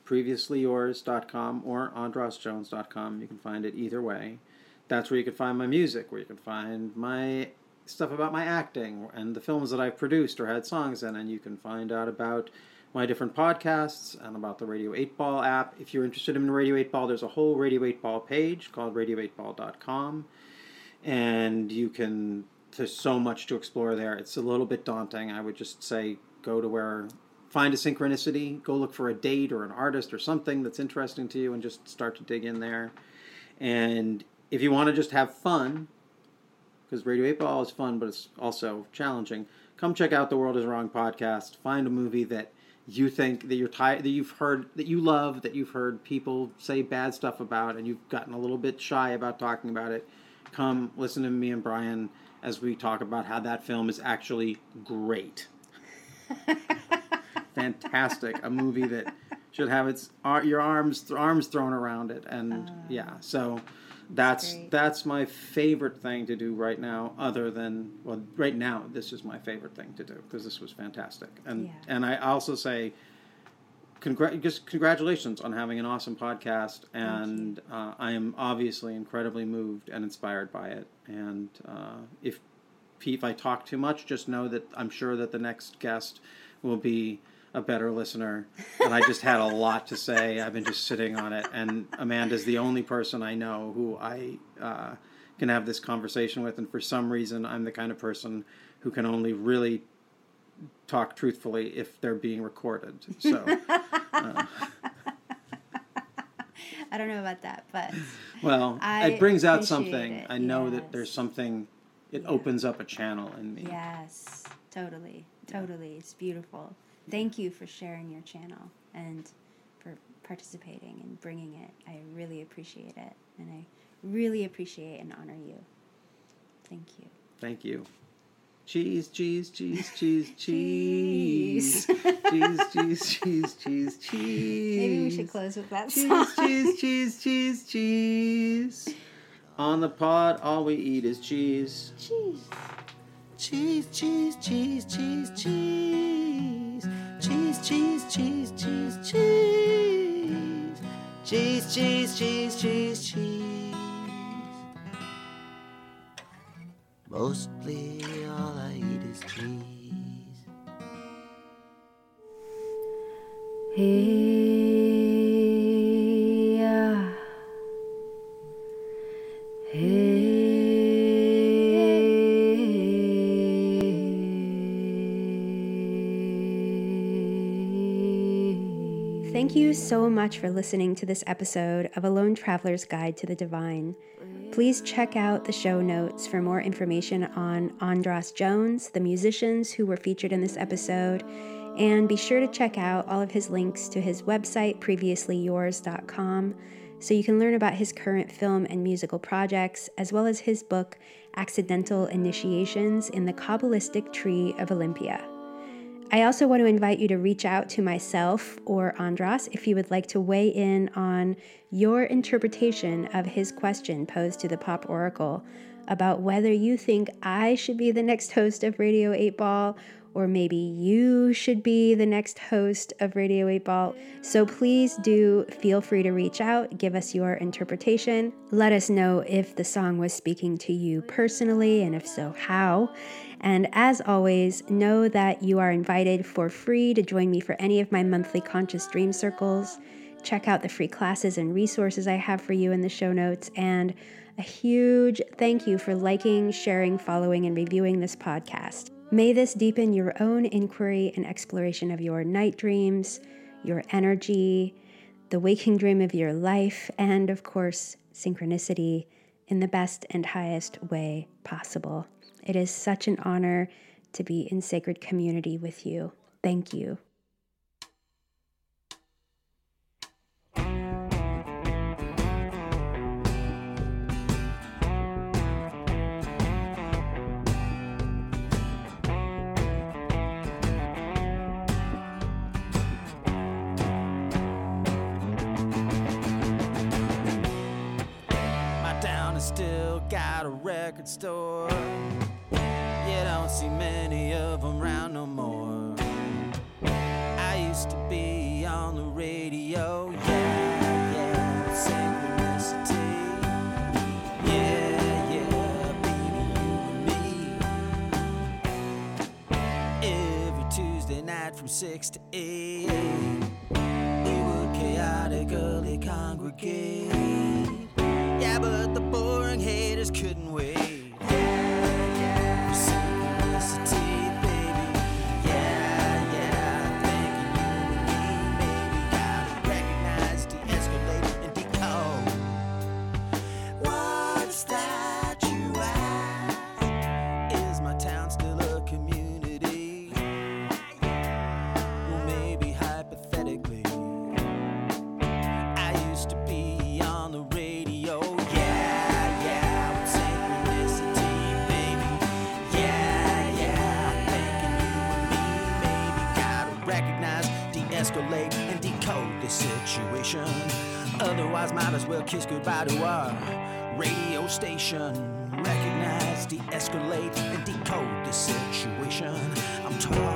Speaker 1: previouslyyours.com or andrasjones.com. You can find it either way. That's where you can find my music, where you can find my stuff about my acting and the films that I've produced or had songs in, and you can find out about my different podcasts and about the Radio 8 Ball app. If you're interested in Radio 8 Ball, there's a whole Radio 8 Ball page called radio8ball.com, and you can. There's so much to explore there. It's a little bit daunting. I would just say go to where find a synchronicity, go look for a date or an artist or something that's interesting to you, and just start to dig in there. And if you want to just have fun, because Radio 8 Ball is fun, but it's also challenging, come check out the World is Wrong podcast. Find a movie that you think that you're tired, that you've heard, that you love, that you've heard people say bad stuff about, and you've gotten a little bit shy about talking about it. Come listen to me and Brian as we talk about how that film is actually great. Fantastic. A movie that should have its your arms arms thrown around it and yeah so that's
Speaker 3: great.
Speaker 1: that's my favorite thing to do right now other than well right now this is my favorite thing to do because this was fantastic and
Speaker 3: Yeah.
Speaker 1: and i also say congr- just congratulations on having an awesome podcast and uh, i am obviously incredibly moved and inspired by it and uh, if if i talk too much just know that i'm sure that the next guest will be a better listener and i just had a lot to say. I've been just sitting on it. And amanda's the only person i know who i uh, can have this conversation with. And for some reason i'm the kind of person who can only really talk truthfully if they're being recorded. So
Speaker 3: I don't know about that, but
Speaker 1: well
Speaker 3: I
Speaker 1: it brings out something.
Speaker 3: it,
Speaker 1: i know that there's something it
Speaker 3: Yeah.
Speaker 1: opens up a channel in me.
Speaker 3: Yes, totally, totally. It's beautiful. Thank you for sharing your channel and for participating and bringing it. I really appreciate it, and I really appreciate and honor you. Thank you.
Speaker 1: Thank you. Cheese, cheese, cheese, cheese, cheese.
Speaker 3: Cheese.
Speaker 1: cheese, cheese, cheese, cheese.
Speaker 3: Maybe we should close with that song.
Speaker 1: Cheese, cheese, cheese, cheese, cheese. On the pod, all we eat is cheese.
Speaker 3: Cheese.
Speaker 5: Cheese, cheese, cheese, cheese, cheese. Cheese, cheese, cheese, cheese, cheese. Cheese, cheese, cheese, cheese, cheese. Mostly all I eat is cheese.
Speaker 3: So much for listening to this episode of A Lone Traveler's Guide to the Divine. Please check out the show notes for more information on Andras Jones, the musicians who were featured in this episode, and be sure to check out all of his links to his website, previouslyyours.com, so you can learn about his current film and musical projects, as well as his book, Accidental Initiations in the Kabbalistic Tree of Olympia. I also want to invite you to reach out to myself or Andras if you would like to weigh in on your interpretation of his question posed to the Pop Oracle about whether you think I should be the next host of Radio 8 Ball or maybe you should be the next host of Radio 8 Ball. So please do feel free to reach out, give us your interpretation. Let us know if the song was speaking to you personally, and if so, how. And as always, know that you are invited for free to join me for any of my monthly conscious dream circles. Check out the free classes and resources I have for you in the show notes. And a huge thank you for liking, sharing, following, and reviewing this podcast. May this deepen your own inquiry and exploration of your night dreams, your energy, the waking dream of your life, and of course, synchronicity in the best and highest way possible. It is such an honor to be in sacred community with you. Thank you.
Speaker 4: still got a record store. You don't see many of them round no more. I used to be on the radio, yeah, yeah, synchronicity. Yeah, yeah, baby, you and me. Every Tuesday night from 6 to 8, we would chaotically congregate. Yeah, but the boring haters couldn't wait. Otherwise, might as well kiss goodbye to our radio station. Recognize, de-escalate, and decode the situation. I'm talking